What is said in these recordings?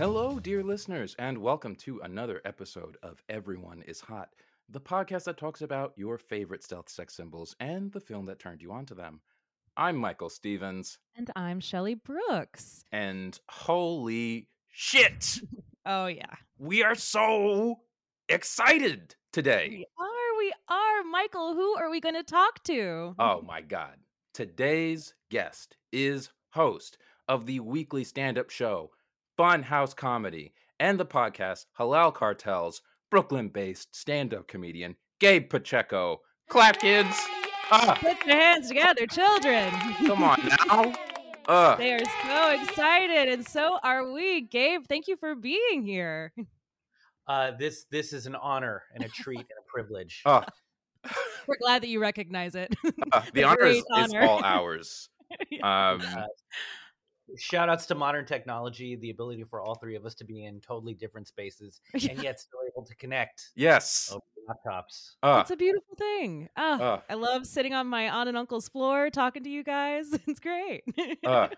Hello, dear listeners, and welcome to another episode of Everyone is Hot, the podcast that talks about your favorite stealth sex symbols and the film that turned you onto them. I'm Michael Stevens, And I'm Shelly Brooks. and holy shit, Oh, yeah. we are so excited today. We are. We are. Michael, who are we going to talk to? Oh my God. Today's guest is host of the weekly stand up show, Fun House Comedy, and the podcast Halal Cartels, Brooklyn based stand up comedian Gabe Pacheco. Clap, kids. Ah, Put your hands together, children. come on now. Uh, they are so excited, and so are we. Gabe, thank you for being here. Uh, this this is an honor and a treat and a privilege. uh, We're glad that you recognize it. uh, the A honor is, great is all ours. Um, Uh, shout outs to modern technology, the ability for all three of us to be in totally different spaces and yet still able to connect yes. over laptops. Uh, It's a beautiful thing. Ah, uh, I love sitting on my aunt and uncle's floor talking to you guys. It's great. uh,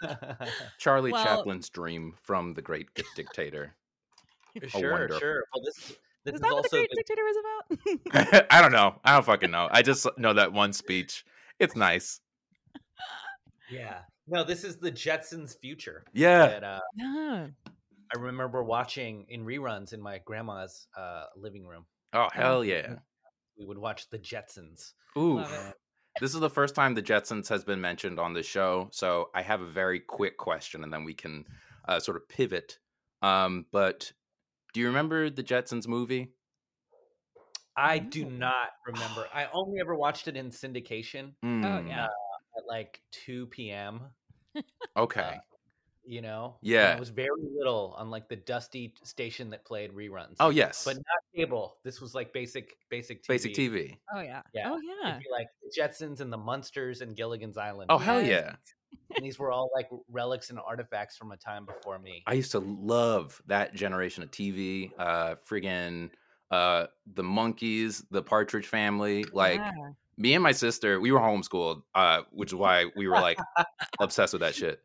Charlie Well- Chaplin's dream from the great dictator. sure, wonderful. sure. Well, this this is is, that what the Great the- Dictator is about? I don't know. I don't fucking know. I just know that one speech. It's nice. yeah. No, this is the Jetsons' future. Yeah. That uh, yeah. I remember watching in reruns in my grandma's uh, living room. Oh hell yeah. We would watch the Jetsons. Ooh. This is the first time the Jetsons has been mentioned on the show, so I have a very quick question, and then we can uh, sort of pivot. Um, but do you remember the Jetsons movie? I do not remember. I only ever watched it in syndication Oh, Mm, yeah. at like 2 p.m. Okay. You know, Yeah. When I was very little on like the dusty station that played reruns. oh yes. but not cable. This was like basic, basic, TV. Basic TV. Oh, yeah. Yeah. Oh, It'd yeah. be like the Jetsons and the Munsters and Gilligan's Island. Oh hell yeah. and these were all like relics and artifacts from a time before me. I used to love that generation of TV. Uh, friggin' uh, the Monkees, the Partridge Family. Like Yeah. Me and my sister, we were homeschooled, uh, which is why we were like obsessed with that shit.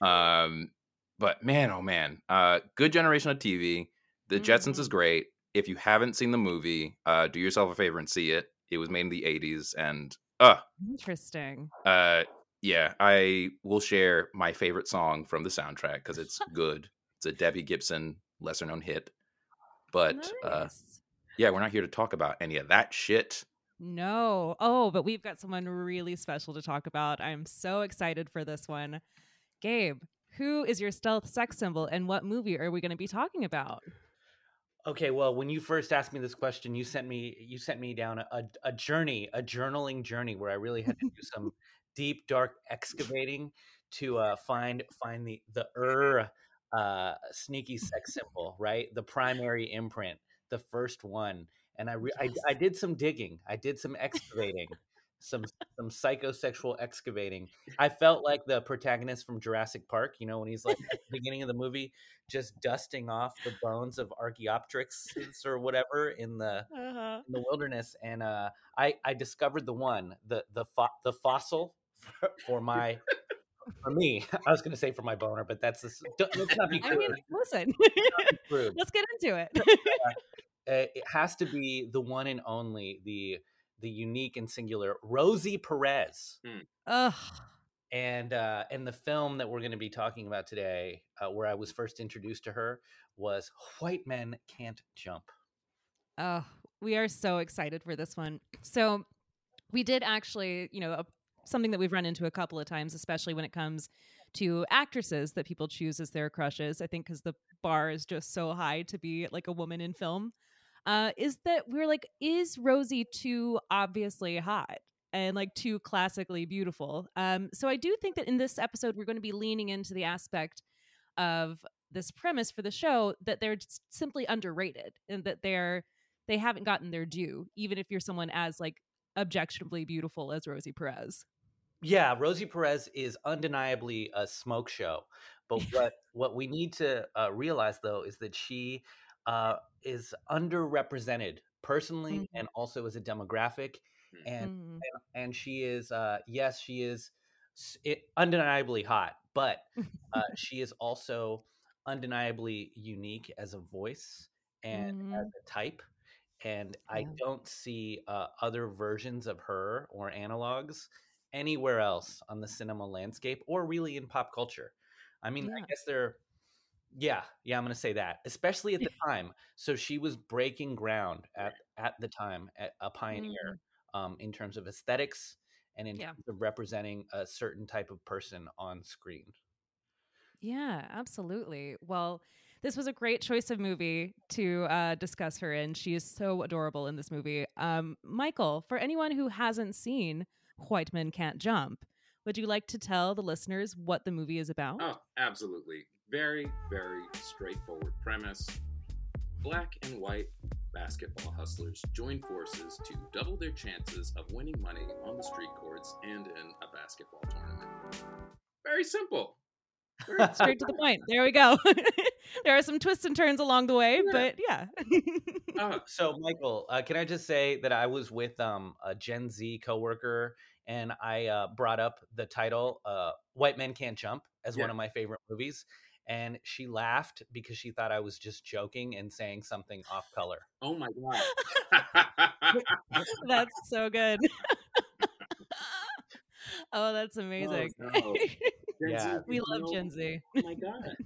Um, but man, oh man, uh, good generation of TV. The Jetsons is Mhm. great. If you haven't seen the movie, uh, do yourself a favor and see it. It was made in the '80s, and uh, Interesting. uh, yeah, I will share my favorite song from the soundtrack because it's good. It's a Debbie Gibson lesser known hit. But uh, yeah, we're not here to talk about any of that shit. No. Oh, but we've got someone really special to talk about. I'm so excited for this one. Gabe, who is your stealth sex symbol and what movie are we going to be talking about? Okay, well, when you first asked me this question, you sent me you sent me down a, a journey, a journaling journey, where I really had to do some deep, dark excavating to uh, find find the the er uh, sneaky sex symbol, right? The primary imprint, the first one, and I, re- I I did some digging, I did some excavating some some psychosexual excavating. I felt like the protagonist from Jurassic Park, you know, when he's like at the beginning of the movie, just dusting off the bones of Archaeopteryx or whatever in the Uh-huh. in the wilderness. And uh, I I discovered the one the the fo- the fossil for, for my for me. I was going to say for my boner, but that's this, let's not be I mean, listen, let's get into it. Uh, it has to be the one and only the the unique and singular Rosie Perez. Ugh. and uh and the film that we're going to be talking about today uh, where i was first introduced to her was white men can't jump Oh, we are so excited for this one. So, we did actually, you know, a, something that we've run into a couple of times, especially when it comes to actresses that people choose as their crushes. I think because the bar is just so high to be like a woman in film, uh, is that we're like, is Rosie too obviously hot? And like too classically beautiful. Um, so I do think that in this episode, we're going to be leaning into the aspect of this premise for the show that they're simply underrated and that they're they haven't gotten their due, even if you're someone as like objectionably beautiful as Rosie Perez. yeah rosie perez is undeniably a smoke show but what what we need to uh, realize though is that she uh, is underrepresented personally Mhm. and also as a demographic and Mm. and she is uh yes she is undeniably hot but uh, she is also undeniably unique as a voice and as a type and i don't see uh, other versions of her or analogs anywhere else on the cinema landscape or really in pop culture i mean i guess they're yeah yeah i'm gonna say that especially at the time so she was breaking ground at at the time at a pioneer um, in terms of aesthetics and in Yeah. terms of representing a certain type of person on screen. Yeah, absolutely. Well, this was a great choice of movie to uh, discuss her in. She is so adorable in this movie. Um, Michael, for anyone who hasn't seen White Men Can't Jump, would you like to tell the listeners what the movie is about? Oh, absolutely. Very, very straightforward premise. Black and white basketball hustlers join forces to double their chances of winning money on the street courts and in a basketball tournament. Very simple. Very Straight to the point. There we go. there are some twists and turns along the way, Yeah. but yeah. Ah, So, Michael, uh, can I just say that I was with um, a Gen Z coworker, and I uh, brought up the title uh, "White Men Can't Jump" as one of my favorite movies, and she laughed because she thought I was just joking and saying something off color. oh my god. that's so good. oh, that's Oh, amazing. no. Gen Yeah. Z, we love know- Gen Z. Oh my god.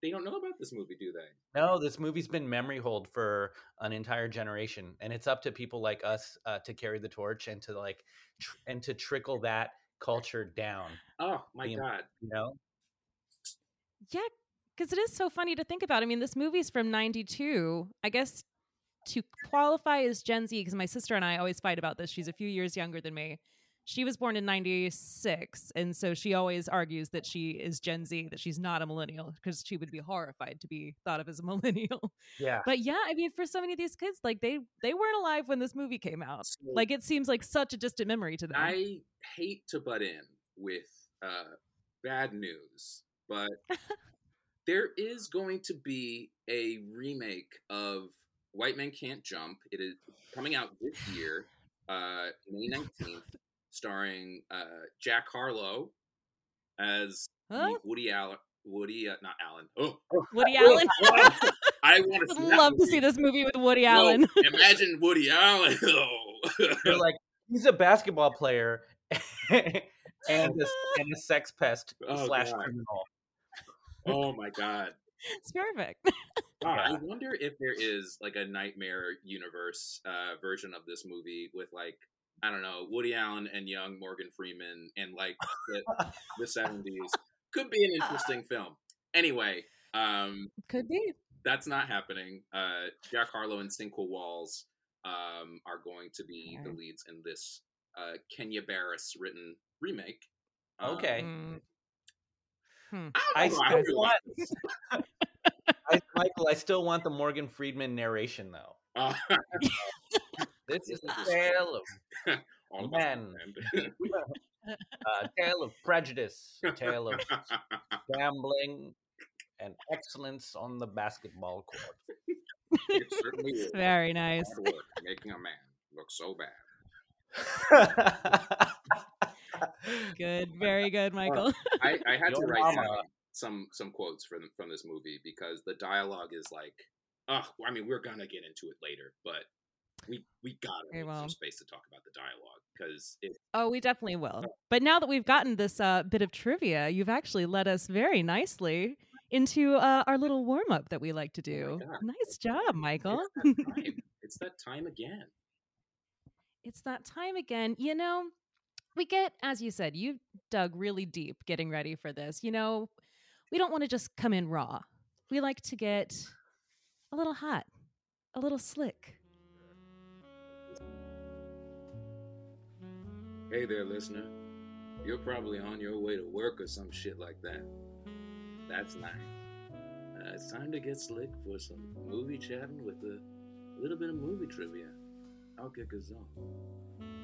They don't know about this movie, do they? No, this movie's been memory hold for an entire generation, and it's up to people like us uh, to carry the torch and to like tr- and to trickle that culture down. Oh my The- god. You know, Yeah, because it is so funny to think about. I mean, this movie's from 92. I guess to qualify as Gen Z, because my sister and I always fight about this. She's a few years younger than me. She was born in 96. And so she always argues that she is Gen Z, that she's not a millennial, because she would be horrified to be thought of as a millennial. yeah. But yeah, I mean, for so many of these kids, like they they weren't alive when this movie came out. So- Like it seems like such a distant memory to them. I hate to butt in with uh, bad news, but there is going to be a remake of White Men Can't Jump. It is coming out this year, uh, May 19th, starring uh, Jack Harlow as Huh? Woody Allen. Woody, uh, not Allen. Oh, Woody Allen. I want to would see that love to see this movie with Woody No, Allen. imagine Woody Allen. though. They're like, he's a basketball player and a, and a sex pest Oh, slash God. criminal. Oh my god. it's perfect. God, I wonder if there is like a nightmare universe uh, version of this movie with like I don't know Woody Allen and young Morgan Freeman and like the, the 70s. Could be an interesting film. Anyway, um, Could be. that's not happening. Uh, Jack Harlow and Sinqua Walls um, are going to be the leads in this uh, Kenya Barris written remake. Um, Okay. Mm. I know, I hope still want, I, Michael, I still want the Morgan Freeman narration though. Uh, This is the Interesting. tale of Men. men. a tale of prejudice, a tale of gambling, and excellence on the basketball court. it certainly is. Very nice. Hard work making a man look so bad. Good. Very good, Michael. I, I had to Your write mama. down some some quotes from from this movie because the dialogue is like, oh, I mean, we're gonna get into it later, but we we gotta Okay, make well. some space to talk about the dialogue because it Oh, we definitely will. But now that we've gotten this uh, bit of trivia, you've actually led us very nicely into uh, our little warm up that we like to do. God. nice job, Michael. it's that time. it's that time again. it's that time again. You know, we get, as you said, you dug really deep getting ready for this. You know, we don't want to just come in raw. We like to get a little hot, a little slick. Hey there, listener. You're probably on your way to work or some shit like that. That's nice. Uh, it's time to get slick for some movie chatting with a little bit of movie trivia. I'll kick us off.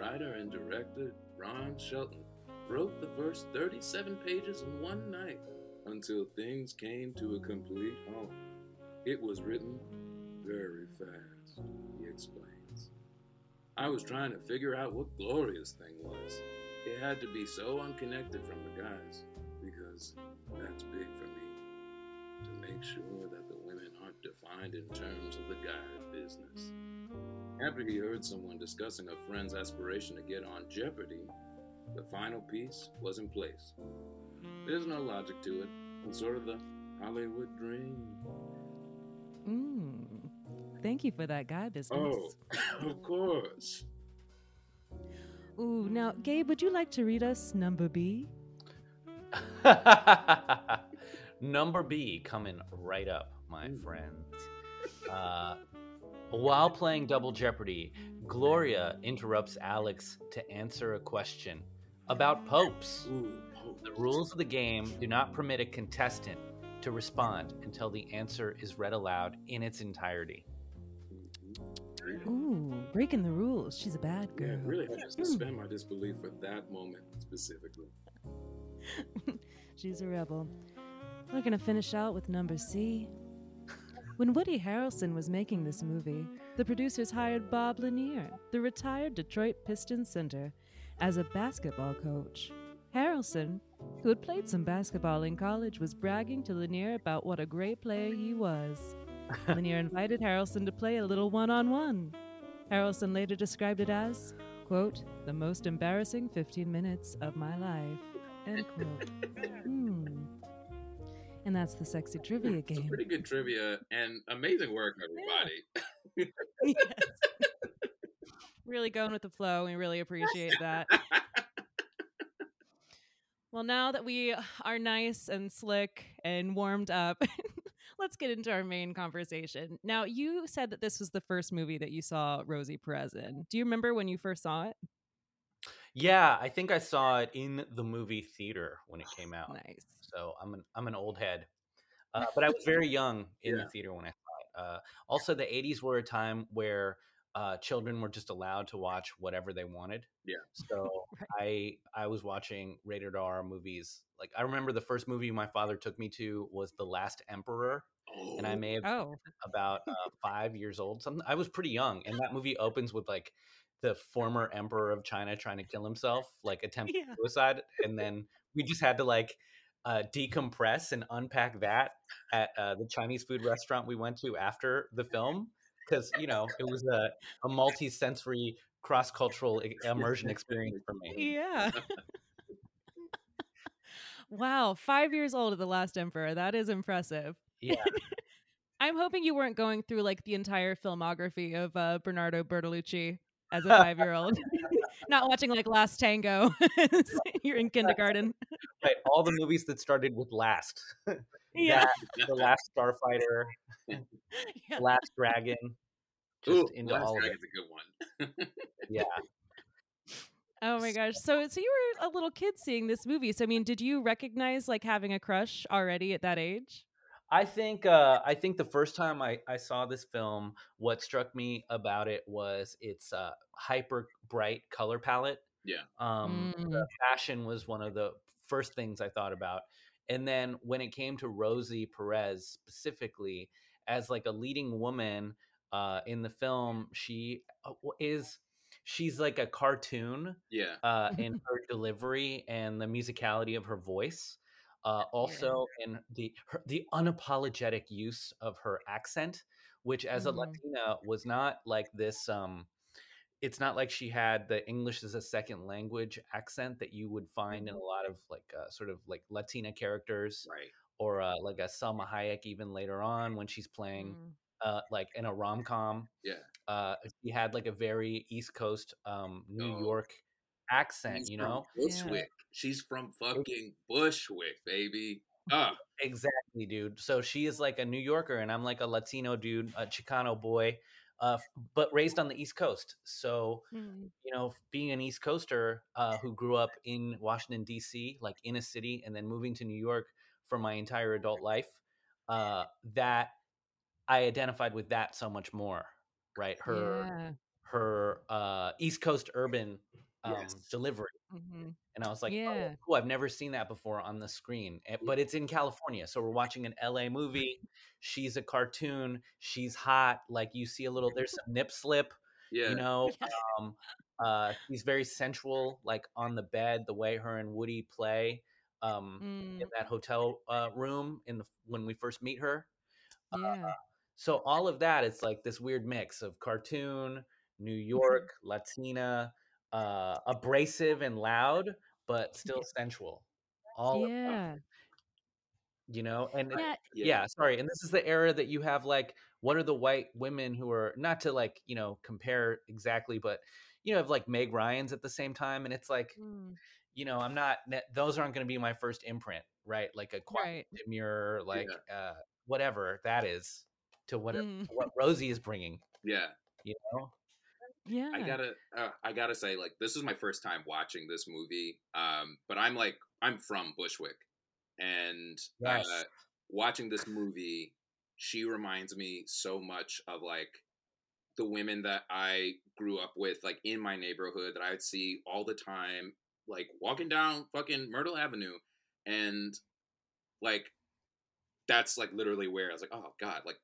Writer and director Ron Shelton wrote the first 37 pages in one night until things came to a complete halt. It was written very fast, he explains. I was trying to figure out what glorious thing was. It had to be so unconnected from the guys, because that's big for me. To make sure that the women aren't defined in terms of the guy business. After he heard someone discussing a friend's aspiration to get on Jeopardy, the final piece was in place. There's no logic to it. It's sort of the Hollywood dream. Mm. Thank you for that guy business. Oh, of course. Ooh, now, Gabe, would you like to read us number B? Number B coming right up, my friends. Uh, while playing Double Jeopardy, Gloria interrupts Alex to answer a question about popes. Ooh, The rules of the game do not permit a contestant to respond until the answer is read aloud in its entirety. Mm-hmm. Ooh, breaking the rules. She's a bad girl. it really had to suspend hmm. my disbelief for that moment specifically. She's a rebel. We're gonna finish out with number C. When Woody Harrelson was making this movie, the producers hired Bob Lanier, the retired Detroit Pistons center, as a basketball coach. Harrelson, who had played some basketball in college, was bragging to Lanier about what a great player he was. Lanier invited Harrelson to play a little one on one. Harrelson later described it as, quote, the most embarrassing 15 minutes of my life, end quote. Hmm. And that's the sexy trivia It's a game. pretty good trivia and amazing work, everybody. Yes. really going with the flow. We really appreciate that. Well, now that we are nice and slick and warmed up, let's get into our main conversation. Now, you said that this was the first movie that you saw Rosie Perez in. Do you remember when you first saw it? Yeah, I think I saw it in the movie theater when it came out. Nice. So I'm an I'm an old head, uh, but I was very young in Yeah. the theater when I saw it. Uh, also, the '80s were a time where uh, children were just allowed to watch whatever they wanted. Yeah. So I I was watching rated R movies. Like I remember the first movie my father took me to was The Last Emperor, oh, and I may have been Oh, about uh, five years old. Something I was pretty young, and that movie opens with like the former emperor of China trying to kill himself, like attempting Yeah. suicide, and then we just had to like uh, decompress and unpack that at uh, the Chinese food restaurant we went to after the film because you know it was a, a multi-sensory cross-cultural immersion experience for me. yeah. wow, five years old at the last Emperor. That is impressive. Yeah, I'm hoping you weren't going through like the entire filmography of uh, Bernardo Bertolucci as a five year old. Not watching like Last Tango. You're in kindergarten. right. All the movies that started with "last," Yeah. That, the Last Starfighter, Yeah. Last Dragon, just Ooh, into Last all of it. A good one. Yeah. Oh my gosh. So so you were a little kid seeing this movie. So I mean, did you recognize like having a crush already at that age? I think uh, I think the first time I, I saw this film, what struck me about it was its uh, hyper bright color palette. Yeah. Um, Mm. The fashion was one of the first things I thought about, and then when it came to Rosie Perez specifically as like a leading woman uh, in the film, she uh, is she's like a cartoon Yeah. uh, in her delivery and the musicality of her voice. Uh, also, in the her, the unapologetic use of her accent, which as a Mhm. Latina was not like this. Um, it's not like she had the English as a second language accent that you would find in a lot of like uh, sort of like Latina characters, Right. or uh, like a Salma Hayek even later on when she's playing Mm. uh, like in a rom com Yeah. uh, she had like a very East Coast, um, New Oh. York accent, She's you know? Bushwick. She's from fucking Bushwick, baby. Ah, Exactly, dude. So she is like a New Yorker, and I'm like a Latino dude, a Chicano boy, uh, but raised on the East Coast. So, Mm. you know, being an East Coaster uh, who grew up in Washington, D.C., like in a city, and then moving to New York for my entire adult life, uh, that I identified with that so much more, right? Her. Yeah. her uh, East Coast urban um, Yes. delivery, Mhm. and I was like, Yeah. "Oh, cool! I've never seen that before on the screen." Eh, But it's in California, so we're watching an LA movie. She's a cartoon. She's hot. Like you see a little. There's some nip slip. yeah. You know, um, uh, she's very sensual, like on the bed, the way her and Woody play um, Mm. in that hotel uh, room in the when we first meet her. Yeah. So all of that, it's like this weird mix of cartoon, New York, Latina, uh, abrasive and loud, but still sensual. All of Yeah. you know, and Yeah. yeah. sorry. And this is the era that you have like, what are the white women who are not to like, you know, compare exactly, but you know, have like Meg Ryan's at the same time, and it's like, Mm. you know, I'm not. Those aren't going to be my first imprint, right? Like a quiet Right. demure, like uh, whatever that is to what Mm. what Rosie is bringing. Yeah. You know, Yeah. I gotta, uh, I gotta say, like, this is my first time watching this movie. Um, but I'm like, I'm from Bushwick, and Yes. uh, watching this movie, she reminds me so much of like the women that I grew up with, like in my neighborhood, that I would see all the time, like walking down fucking Myrtle Avenue, and like that's like literally where I was like, oh god, like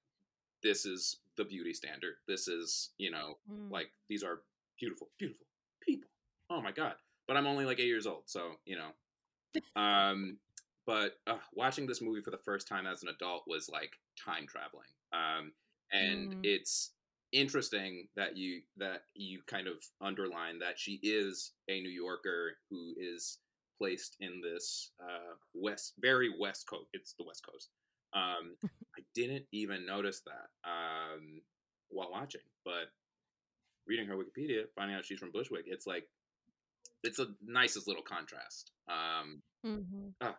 this is the beauty standard. This is, you know, Mm. like these are beautiful, beautiful people. Oh my god! But I'm only like eight years old, so you know. Um, but uh, watching this movie for the first time as an adult was like time traveling. Um, and Mm. it's interesting that you that you kind of underline that she is a New Yorker who is placed in this uh, west, very west coast. It's the west coast. Um, I didn't even notice that um, while watching, but reading her Wikipedia, finding out she's from Bushwick, it's like it's the nicest little contrast. Um, Mhm. yeah.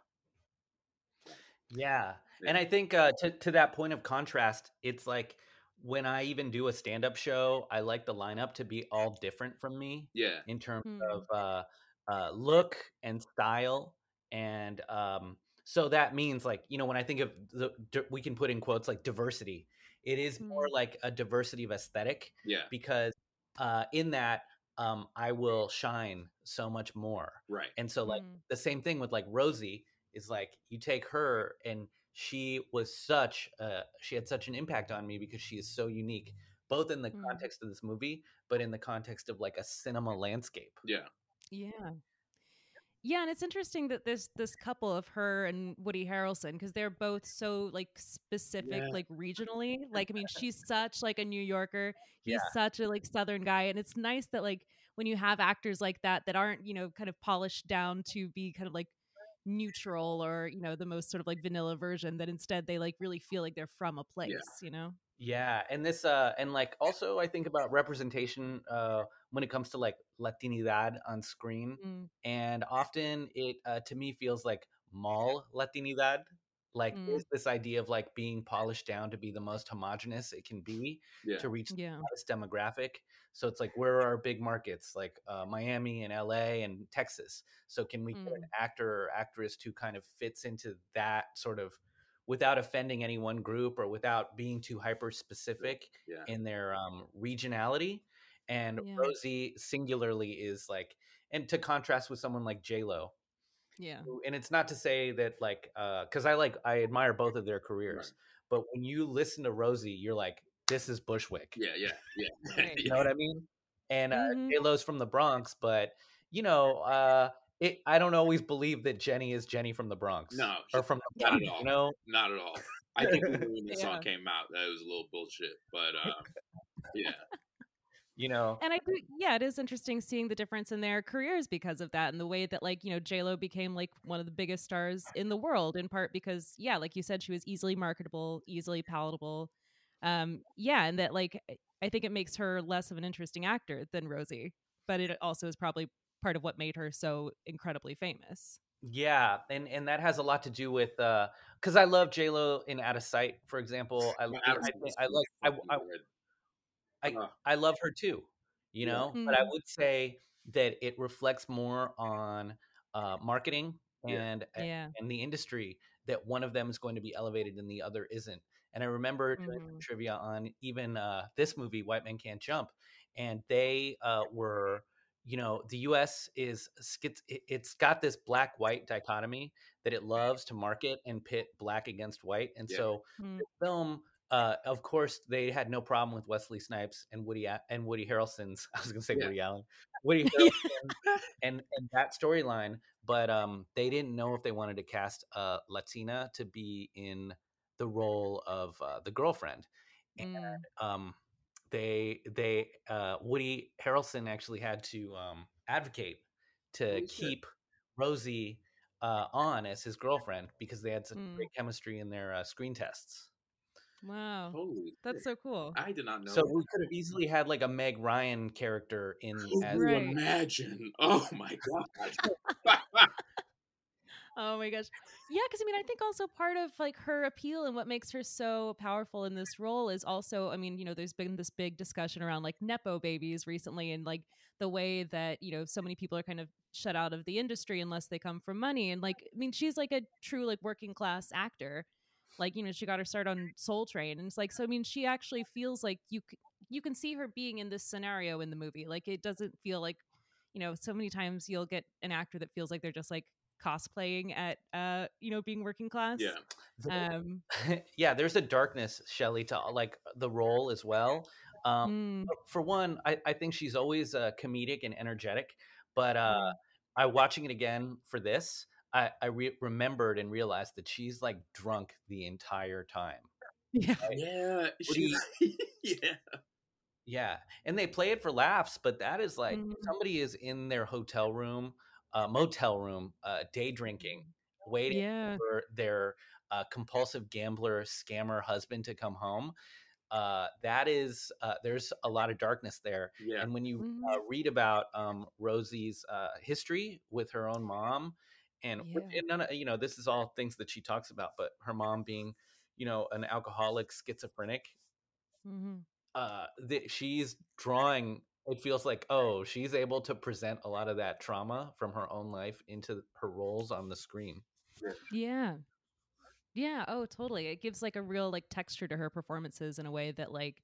Yeah. And I think uh, to to that point of contrast, it's like when I even do a stand up show, I like the lineup to be all different from me. yeah, in terms Mm. of uh, uh, look and style. And um, so that means, like, you know, when I think of the, we can put in quotes like diversity, it is more like a diversity of aesthetic yeah, because uh, in that, um, I will shine so much more. right, And so, like, Mm. the same thing with like Rosie is like, you take her and she was such, uh, she had such an impact on me because she is so unique, both in the Mm. context of this movie, but in the context of like a cinema landscape. yeah, Yeah. Yeah, and it's interesting that this this couple of her and Woody Harrelson because they're both so like specific, Yeah. like regionally. Like, I mean, she's such like a New Yorker. He's Yeah. such a like Southern guy, and it's nice that like when you have actors like that that aren't you know kind of polished down to be kind of like neutral or you know the most sort of like vanilla version that instead they like really feel like they're from a place you know Yeah, and this uh and like also I think about representation uh when it comes to like Latinidad on screen Mm, and often it uh, to me feels like mall Latinidad like Mm. is this idea of like being polished down to be the most homogenous it can be yeah, to reach the yeah hottest demographic. So it's like where are our big markets like uh, Miami and LA and Texas. So can we get an actor or actress who kind of fits into that sort of without offending any one group or without being too hyper specific Yeah. in their um, regionality. And Yeah. Rosie singularly is like, and to contrast with someone like J Lo, Yeah. and it's not to say that like, because I like I admire both of their careers, but when you listen to Rosie, you're like, this is Bushwick. Yeah, yeah, yeah. Right. You know what I mean? And uh, Mhm. J Lo's from the Bronx, but you know, uh, it, I don't always believe that Jenny is Jenny from the Bronx. No, or from the not Bronx, at all. You know, Not at all. I think when the song came out, that was a little bullshit. But uh, yeah, you know. And I do, yeah, it is interesting seeing the difference in their careers because of that, and the way that, like, you know, J Lo became like one of the biggest stars in the world, in part because, yeah, like you said, she was easily marketable, easily palatable. Um, yeah, and that, like, I- I think it makes her less of an interesting actor than Rosie, but it also is probably part of what made her so incredibly famous. Yeah, and and that has a lot to do with uh because I love J Lo in Out of Sight, for example. I Well, I, Addison I like I, I. I, Uh, I love her too, you Yeah. know. But I Mhm. would say that it reflects more on uh, marketing and Yeah. and the industry that one of them is going to be elevated and the other isn't. And I remember doing some Mhm. trivia on even uh, this movie, White Men Can't Jump, and they uh, were, you know, the U.S. is it- it's got this black-white dichotomy that it loves to market and pit black against white, and Yeah. so Mm. the film. Uh, of course, they had no problem with Wesley Snipes and Woody A- and Woody Harrelson's. I was going to say Yeah. Woody Allen, Woody Harrelson, and and that storyline. But um, they didn't know if they wanted to cast a Latina to be in the role of uh, the girlfriend. Mm. Um, they they uh, Woody Harrelson actually had to um, advocate to Holy shit. keep Rosie uh, on as his girlfriend because they had such Mm. great chemistry in their uh, screen tests. Wow. Holy, That's shit. so cool. I did not know. So that. we could have easily had like a Meg Ryan character in Could as you Right. imagine? Oh my god! Oh my gosh. Yeah, because I mean, I think also part of like her appeal and what makes her so powerful in this role is also, I mean, you know, there's been this big discussion around like Nepo babies recently and like the way that, you know, so many people are kind of shut out of the industry unless they come from money. And like, I mean, she's like a true like working class actor. Like, you know, she got her start on Soul Train. And it's like, so I mean, she actually feels like you you can see her being in this scenario in the movie. Like it doesn't feel like, you know, so many times you'll get an actor that feels like they're just like cosplaying at uh you know being working class yeah, um yeah, there's a darkness, Shelley, to like the role as well. Um, mm, for one, I, I think she's always uh, comedic and energetic. But uh, Mm. I watching it again for this, I, I re- remembered and realized that she's like drunk the entire time. yeah yeah, she, yeah, Yeah, and they play it for laughs, but that is like Mhm. somebody is in their hotel room, uh, motel room, uh, day drinking, waiting yeah for their uh, compulsive gambler scammer husband to come home. Uh, that is, uh, there's a lot of darkness there. yeah. And when you uh, read about um, Rosie's uh, history with her own mom, and, Yeah. and none of, you know, this is all things that she talks about, but her mom being, you know, an alcoholic, schizophrenic, that she's drawing. It feels like, oh, she's able to present a lot of that trauma from her own life into her roles on the screen. yeah yeah oh totally it gives like a real like texture to her performances in a way that like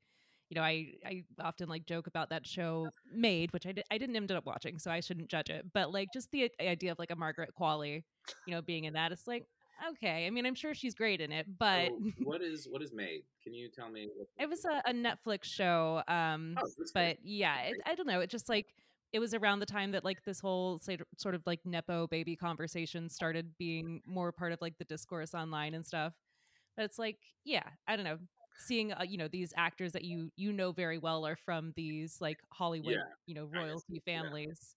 you know i i often like joke about that show Maid which i, did, I didn't end up watching so i shouldn't judge it but like just the idea of like a margaret qualley you know being in that it's like okay i mean i'm sure she's great in it but So what is what is Maid? Can you tell me? What it was a, a netflix show um Oh, but great. yeah it, i don't know it just like it was around the time that like this whole sort sort of like nepo baby conversation started being more part of like the discourse online and stuff but it's like yeah i don't know seeing uh, you know these actors that you you know very well are from these like hollywood Yeah, you know royalty families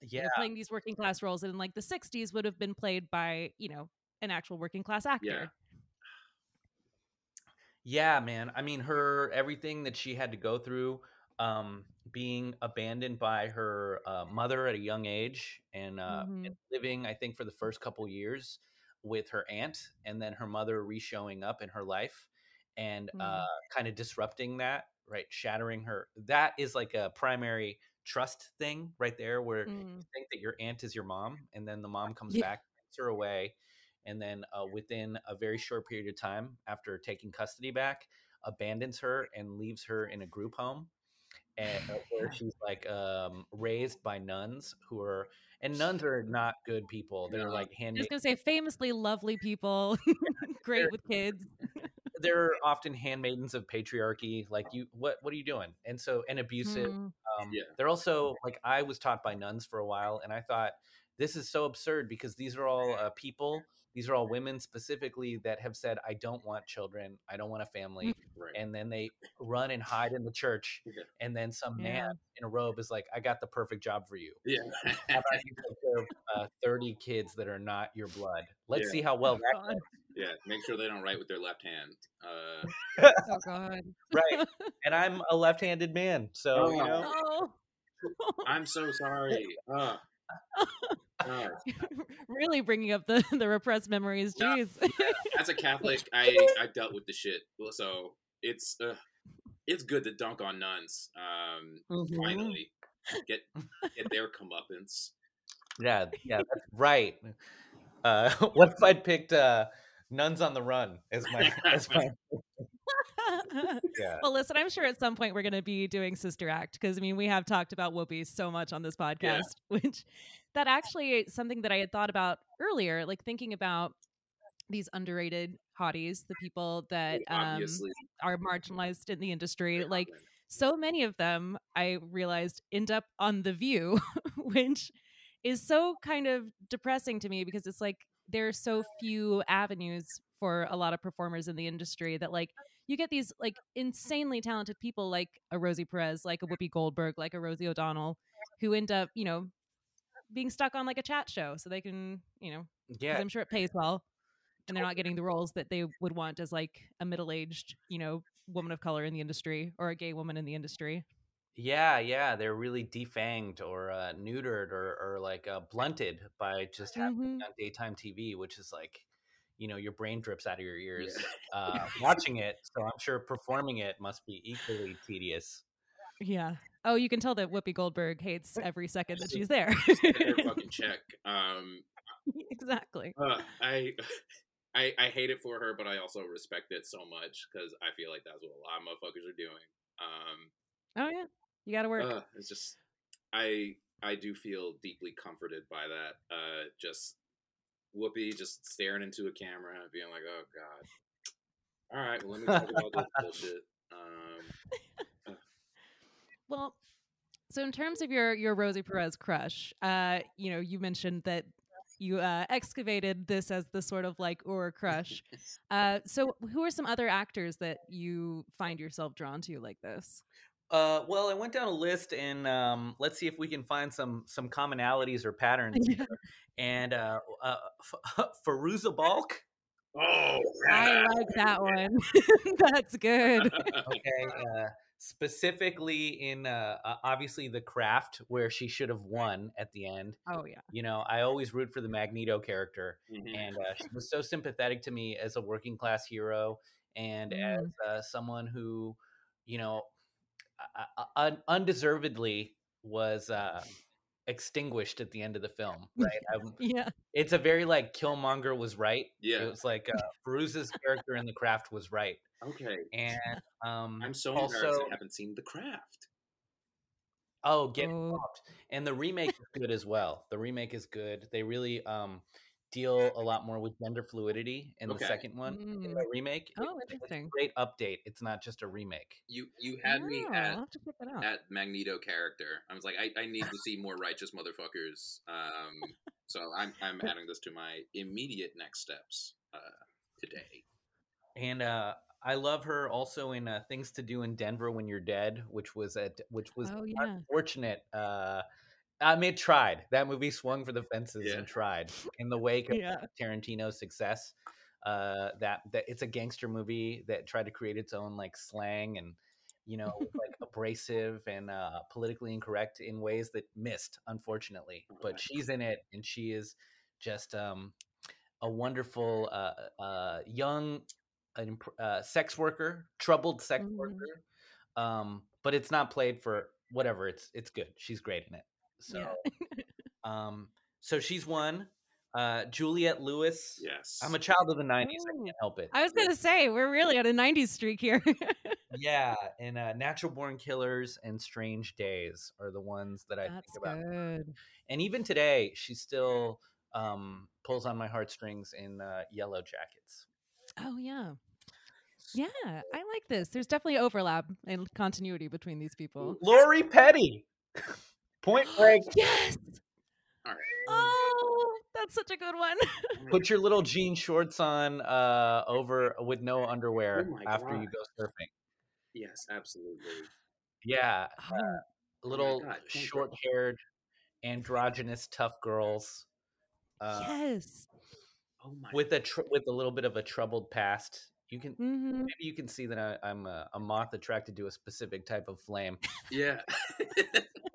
Yeah, They're playing these working class roles and in like the 60s would have been played by you know an actual working class actor Yeah, man. I mean, her everything that she had to go through, um, being abandoned by her uh, mother at a young age, and, uh, Mhm. and living, I think, for the first couple years with her aunt, and then her mother re-showing up in her life, and uh, Mhm. kind of disrupting that, right? Shattering her. That is like a primary trust thing right there, where Mm. you think that your aunt is your mom, and then the mom comes Yeah. back, takes her away. And then uh, within a very short period of time after taking custody back abandons her and leaves her in a group home and uh, where she's like um, raised by nuns who are and nuns are not good people they're No. like I handmade was gonna say famously lovely people, great with kids. they're often handmaidens of patriarchy like you what what are you doing and so and abusive Mm. um, Yeah. they're also like i was taught by nuns for a while and i thought this is so absurd because these are all uh, people these are all women specifically that have said i don't want children i don't want a family Right. and then they run and hide in the church Yeah. and then some Yeah. man in a robe is like i got the perfect job for you yeah. how about you take care of uh, 30 kids that are not your blood let's Yeah. see how well that God. yeah. Make sure they don't write with their left hand. Uh, Oh God. right and i'm a left-handed man so you Oh. know Oh. I'm so sorry. Uh, God. really bringing up the, the repressed memories. Yeah. Jeez. as a Catholic, I I dealt with the shit. So it's uh, it's good to dunk on nuns. Um, Mhm. finally get get their comeuppance. Yeah, yeah, that's right. Uh, what if I'd picked uh, "Nuns on the Run" as my as my yeah? well, listen, I'm sure at some point we're going to be doing Sister Act because I mean we have talked about Whoopi so much on this podcast, which that actually is something that I had thought about earlier, like thinking about these underrated hotties, the people that um, are marginalized in the industry, like so many of them I realized end up on The View, which is so kind of depressing to me because it's like there are so few avenues for a lot of performers in the industry that like you get these like insanely talented people like a Rosie Perez, like a Whoopi Goldberg, like a Rosie O'Donnell, who end up, you know, being stuck on like a chat show so they can, you know, Yeah, I'm sure it pays well. And they're not getting the roles that they would want as like a middle aged, you know, woman of color in the industry or a gay woman in the industry. yeah, yeah. They're really defanged or uh, neutered or or like uh, blunted by just having Mhm. on daytime TV, which is like, you know, your brain drips out of your ears Yeah. uh, watching it. So I'm sure performing it must be equally tedious. Yeah. Oh, you can tell that Whoopi Goldberg hates every second that she's there. fucking check. Um, exactly. uh, I. I, I hate it for her, but I also respect it so much because I feel like that's what a lot of motherfuckers are doing. Um, Oh yeah. You got to work. Uh, it's just I I do feel deeply comforted by that. Uh, just Whoopi just staring into a camera and being like, "Oh God." All right, well, let me talk about this bullshit. Um, Well, so in terms of your your Rosie Perez crush, uh, you know, you mentioned that you uh, excavated this as the sort of like or crush. Uh, so who are some other actors that you find yourself drawn to like this? Uh, well, I went down a list and um, let's see if we can find some some commonalities or patterns. here. And uh, uh, F- Fairuza Balk. oh, I like that one. That's good. okay uh, specifically in uh, uh, obviously the craft where she should have won at the end Oh yeah. you know i always root for the magneto character Mhm. and uh, she was so sympathetic to me as a working class hero and as uh, someone who you know uh, uh, un- undeservedly was uh, extinguished at the end of the film right um, Yeah. it's a very like killmonger was right Yeah. it was like uh, Bruce's character in the craft was right Okay. and um I'm so also embarrassed I haven't seen The Craft. oh get Oh. and the remake is good as well the remake is good they really um deal a lot more with gender fluidity in Okay. the second one in Mm. the remake Oh, a interesting. great update it's not just a remake You you had me Oh, at have to check that Magneto character. I was like, I, I need to see more righteous motherfuckers. Um, so I'm I'm adding this to my immediate next steps uh, today. and uh I love her also in uh, Things to Do in Denver When You're Dead, which was at which was Oh yeah. unfortunate. Uh, I mean, it tried. That movie swung for the fences Yeah. and tried in the wake of Yeah. Tarantino's success. Uh, that that it's a gangster movie that tried to create its own like slang and you know like abrasive and uh, politically incorrect in ways that missed, unfortunately. But she's in it, and she is just um, a wonderful uh, uh, young uh, sex worker, troubled sex Mhm. worker. Um, but it's not played for whatever. It's it's good. She's great in it. So, Yeah. um, so she's one. Uh, Juliette Lewis. Yes. I'm a child of the '90s. I can't help it. I was gonna say we're really on a '90s streak here. yeah, and uh, Natural Born Killers and Strange Days are the ones that I That's think about. good. And even today, she still um, pulls on my heartstrings in uh, Yellow Jackets. Oh yeah, yeah. I like this. There's definitely overlap and continuity between these people. Lori Petty. Point break. Yes. All right. Oh, that's such a good one. Put your little jean shorts on uh, over with no underwear Oh after you go surfing. Yes, absolutely. Yeah, Oh, little God, point break. short-haired, androgynous, tough girls. Uh, yes. Oh my. with a tr- with a little bit of a troubled past. You can hmm maybe you can see that I, I'm a, a moth attracted to a specific type of flame. Yeah.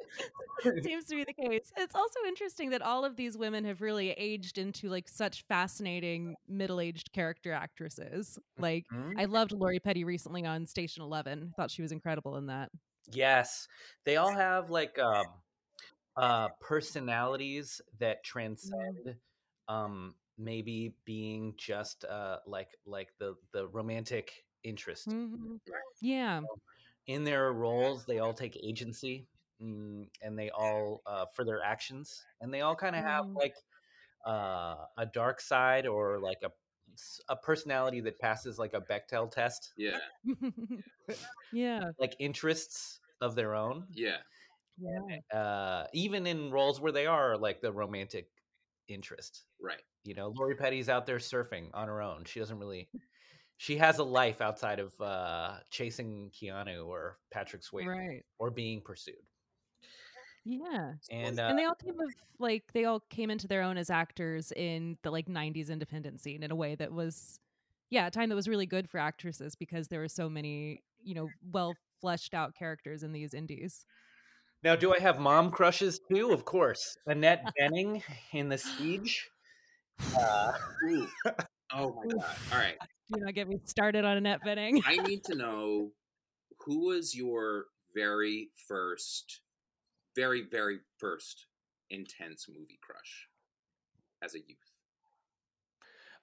Seems to be the case. It's also interesting that all of these women have really aged into like such fascinating middle-aged character actresses. Like Mhm. I loved Lori Petty recently on Station Eleven. Thought she was incredible in that. Yes, they all have like um, uh, personalities that transcend um, maybe being just uh, like like the the romantic interest. Mhm. Yeah. In their roles, they all take agency, mm, and they all uh, for their actions, and they all kind of have Mm. like uh, a dark side or like a a personality that passes like a Bechdel test, yeah. yeah. like interests of their own. Yeah. Yeah. uh, even in roles where they are like the romantic interest. Right. You know, Lori Petty's out there surfing on her own. She doesn't really. She has a life outside of uh, chasing Keanu or Patrick Swayze Right. or being pursued. Yeah. And, uh, and they all came of like they all came into their own as actors in the like 90s independent scene in a way that was yeah, a time that was really good for actresses because there were so many, you know, well fleshed out characters in these indies. now, do I have mom crushes too? Of course, Annette Bening in The Siege. Uh, Oh my god. All right. Do not get me started on Annette Bening. I need to know who was your very first, very very first intense movie crush as a youth.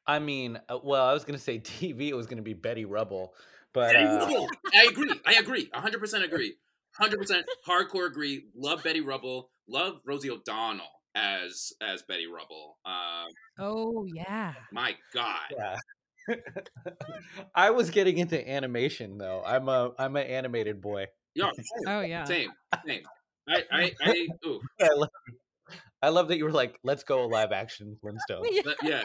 I mean, uh, well, I was going to say TV. It was going to be Betty Rubble, but Betty uh, Rubble. I agree. I agree. 100% agree. 100% hardcore agree. Love Betty Rubble. Love Rosie O'Donnell as as Betty Rubble. Um, oh yeah. my God. Yeah. I was getting into animation though. I'm a I'm an animated boy. Yeah. Oh yeah. Same. Same. I I I. Ooh. I love, I love that you were like, let's go live action Flintstones. Yeah. But yeah.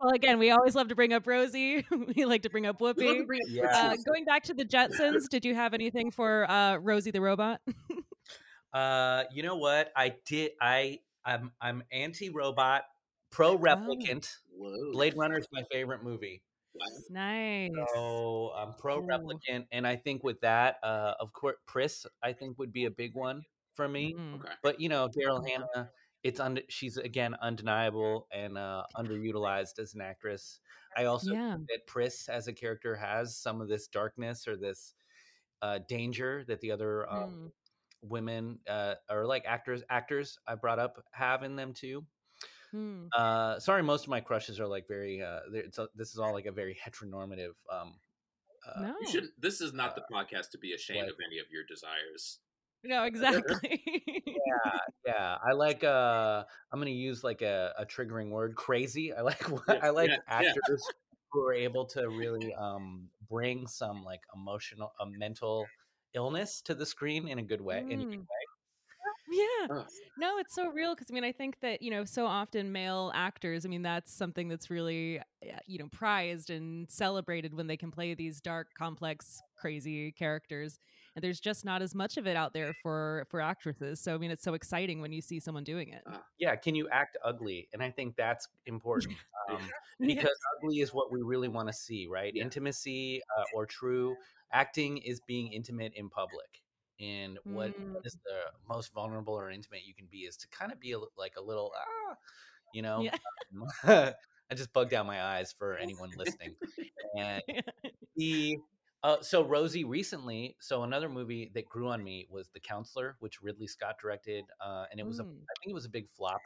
Well, again, we always love to bring up Rosie. we like to bring up We Whoopi. bring up Yeah. Uh, going back to the Jetsons, did you have anything for uh, Rosie the robot? Uh, you know what? I did. I I'm I'm anti robot, pro replicant. Whoa. Blade Runner is my favorite movie. Wow. nice. So I'm pro Ooh. replicant, and I think with that, uh, of course, Pris I think would be a big one for me. Mhm. Okay. But you know, Daryl Hannah, it's und- she's again undeniable and uh, underutilized as an actress. I also Yeah. think that Pris as a character has some of this darkness or this uh, danger that the other um, Mm. women uh, or like actors actors I brought up have in them too. Hmm. Uh, sorry, most of my crushes are like very. Uh, it's a, this is all like a very heteronormative. Um, uh, no. You shouldn't. This is not the podcast to be ashamed what? of any of your desires. No, exactly. yeah, yeah. I like. Uh, I'm gonna use like a, a triggering word. Crazy. I like. Yeah, I like yeah, yeah. actors who are able to really um bring some like emotional, a mental illness to the screen in a good way. In a good Mm. way. Yeah. Ugh. No, it's so real because I mean, I think that, you know, so often male actors, I mean, that's something that's really, uh, you know, prized and celebrated when they can play these dark, complex, crazy characters. And there's just not as much of it out there for for actresses. So I mean, it's so exciting when you see someone doing it. Yeah. Can you act ugly? And I think that's important. Um, because ugly is what we really want to see, right? Yeah. Intimacy uh, or true acting is being intimate in public. And what Mm. is the most vulnerable or intimate you can be is to kind of be a, like a little, ah, you know. Yeah. I just bugged out my eyes for anyone listening. And the uh, so Rosie recently, so another movie that grew on me was The Counselor, which Ridley Scott directed, uh, and it was a, Mm. I think it was a big flop,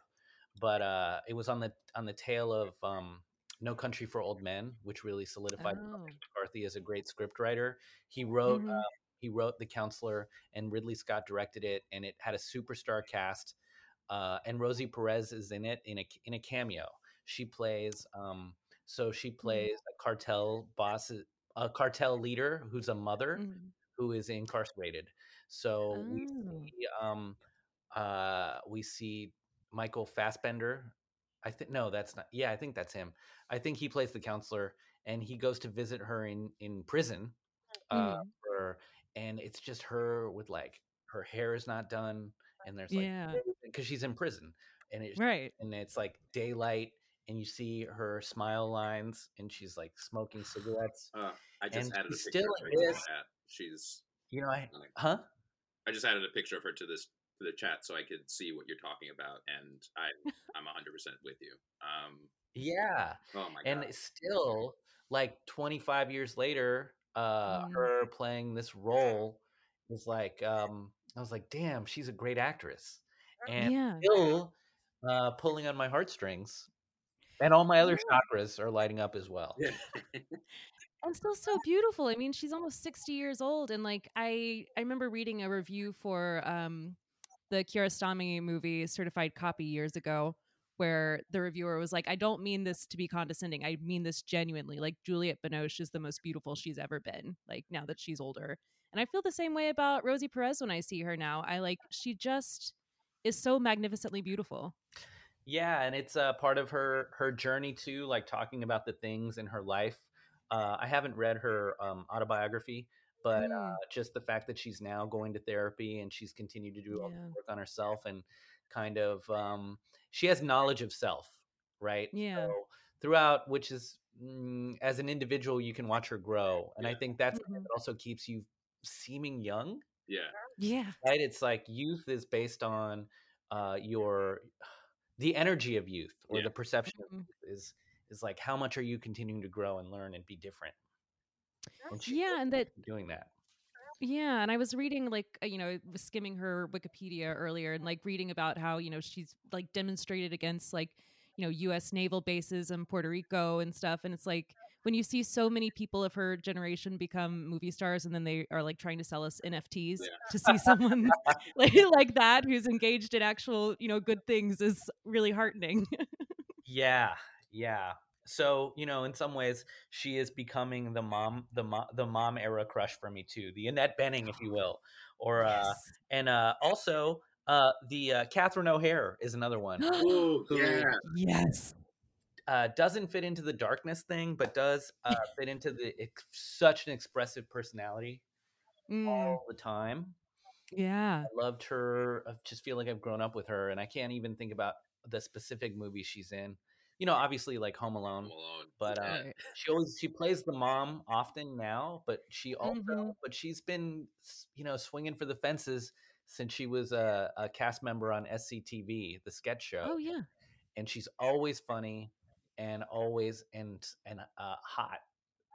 but uh, it was on the on the tail of um, No Country for Old Men, which really solidified Oh. McCarthy as a great scriptwriter. He wrote Mhm. uh, he wrote The Counselor, and Ridley Scott directed it, and it had a superstar cast. Uh, and Rosie Perez is in it in a in a cameo. She plays um, so she plays a cartel boss, a cartel leader who's a mother Mhm. who is incarcerated. So we Oh. see, um, uh, we see Michael Fassbender. I think no, that's not. Yeah, I think that's him. I think he plays the counselor, and he goes to visit her in in prison. Uh, Mhm. for, and it's just her with like her hair is not done, and there's like Yeah. because she's in prison, and it's Right. and it's like daylight, and you see her smile lines, and she's like smoking cigarettes. Uh, I just And added a picture still of her in to the this- chat. She's You know, I huh? I just added a picture of her to this to the chat so I could see what you're talking about, and I I'm 100 percent with you. Um, Yeah. oh my and god, it's still like 25 years later uh Mm. her playing this role is like um i was like damn she's a great actress and Yeah. still uh pulling on my heartstrings and all my other Yeah. chakras are lighting up as well and still so beautiful. I mean, she's almost 60 years old and like I I remember reading a review for um the Kiarostami movie Certified Copy years ago where the reviewer was like, I don't mean this to be condescending. I mean this genuinely. Like Juliette Binoche is the most beautiful she's ever been, like now that she's older. And I feel the same way about Rosie Perez when I see her now. I like she just is so magnificently beautiful. yeah and it's uh part of her her journey too like talking about the things in her life uh i haven't read her um autobiography but uh Mm. just the fact that she's now going to therapy and she's continued to do all Yeah. work on herself and kind of um she has knowledge of self right Yeah. so throughout which is mm, as an individual you can watch her grow and i think that's something Mhm. that also keeps you seeming young yeah, Yeah. right it's like youth is based on uh your the energy of youth or Yeah. the perception of Mhm. youth is is like how much are you continuing to grow and learn and be different and she's Yeah, and that doing that Yeah, and I was reading like uh, you know, was skimming her Wikipedia earlier and like reading about how, you know, she's like demonstrated against like, you know, US naval bases in Puerto Rico and stuff and it's like when you see so many people of her generation become movie stars and then they are like trying to sell us NFTs Yeah. to see someone like, like that who's engaged in actual, you know, good things is really heartening. yeah yeah so you know in some ways she is becoming the mom the mom the mom era crush for me too the annette bening if you will or uh and uh also uh the uh catherine o'hara is another one Ooh, Who- yeah, yes. uh, doesn't fit into the darkness thing, but does uh, fit into the ex- such an expressive personality Mm, all the time. yeah. I loved her. I just feel like I've grown up with her, and I can't even think about the specific movie she's in. You know, obviously like Home Alone, Home Alone. but uh, Yeah. She always she plays the mom often now, but she also Mhm. but she's been you know swinging for the fences since she was a, a cast member on SCTV, the sketch show Oh yeah. and she's always funny and always and and uh, hot.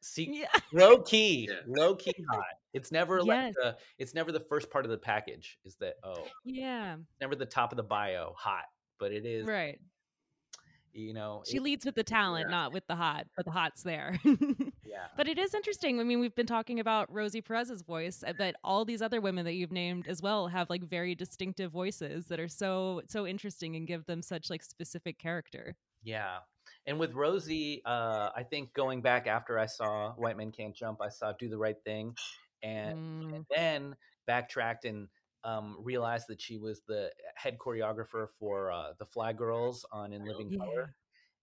See, Yeah. low key, Yeah. low key hot. It's never like Yes. the it's never the first part of the package. Is that oh, Yeah. never the top of the bio, hot, but it is Right. You know She it- leads with the talent, Yeah. not with the hot, but the hot's there. yeah but it is interesting. I mean, we've been talking about Rosie Perez's voice, uh, but all these other women that you've named as well have like very distinctive voices that are so so interesting and give them such like specific character. yeah. And with Rosie, uh, I think going back after I saw White Men Can't Jump, I saw Do the Right Thing, and Mm, then backtracked and um, realized that she was the head choreographer for uh, the Fly Girls on In Living yeah. Color.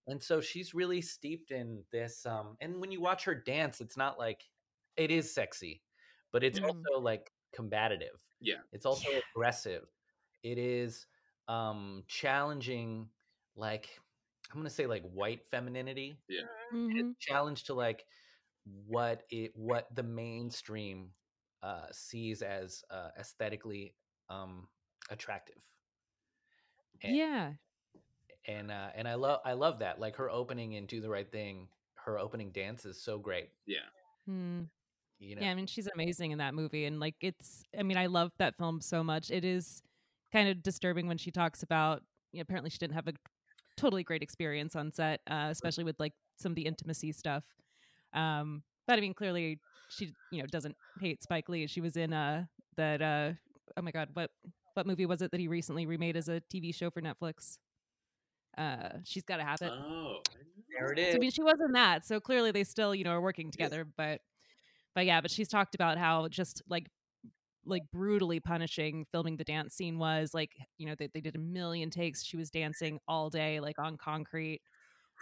And so she's really steeped in this. Um, and when you watch her dance, it's not like it is sexy, but it's Mm. also like combative. Yeah. It's also Yeah. aggressive. It is um, challenging, like, I'm going to say like white femininity. Mhm. Challenge to like what it what the mainstream uh, sees as uh, aesthetically um, attractive. And- Yeah. and uh, and I love I love that. Like her opening in Do the Right Thing, her opening dance is so great. Yeah. Mm. You know, Yeah, I mean, she's amazing in that movie. And like, it's, I mean, I love that film so much. It is kind of disturbing when she talks about, you know, apparently she didn't have a totally great experience on set, uh, especially with like some of the intimacy stuff. Um, but I mean, clearly she you know doesn't hate Spike Lee. She was in uh that uh oh my god what what movie was it that he recently remade as a TV show for Netflix? Uh, she's got to have it. Oh, There it So. I mean, she wasn't that. So clearly, they still, you know, are working together. But, but yeah, but she's talked about how just like, like brutally punishing filming the dance scene was. Like, you know, they they did a million takes. She was dancing all day, like on concrete.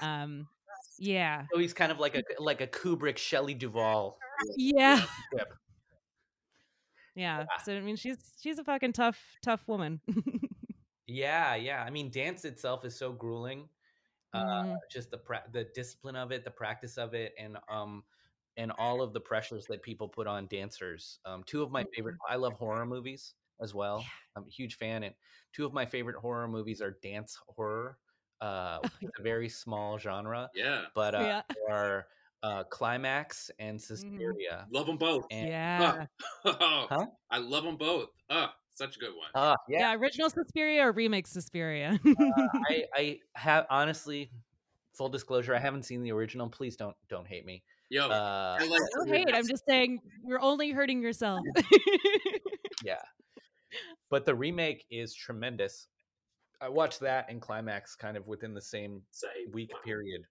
Um, yeah, So he's kind of like a like a Kubrick Shelley Duvall. yeah, Yep. yeah. So I mean, she's she's a fucking tough, tough woman. Yeah, yeah. I mean, dance itself is so grueling. Uh, Mhm. just the pra- the discipline of it, the practice of it, and um, and all of the pressures that people put on dancers. Um, two of my favorite. I love horror movies as well. I'm a huge fan, and two of my favorite horror movies are dance horror. Uh, which a very small genre, yeah. but uh, Yeah. are uh, Climax and Suspiria. Love them both. And, yeah, Huh? I love them both. Oh, such a good one. uh, yeah, yeah, Original Suspiria or remake Suspiria? I, I have honestly, full disclosure, I haven't seen the original. Please don't don't hate me. Yo, Uh, I like no hate. I'm just saying you're only hurting yourself. yeah, but the remake is tremendous. I watched that and Climax kind of within the same Same. week period,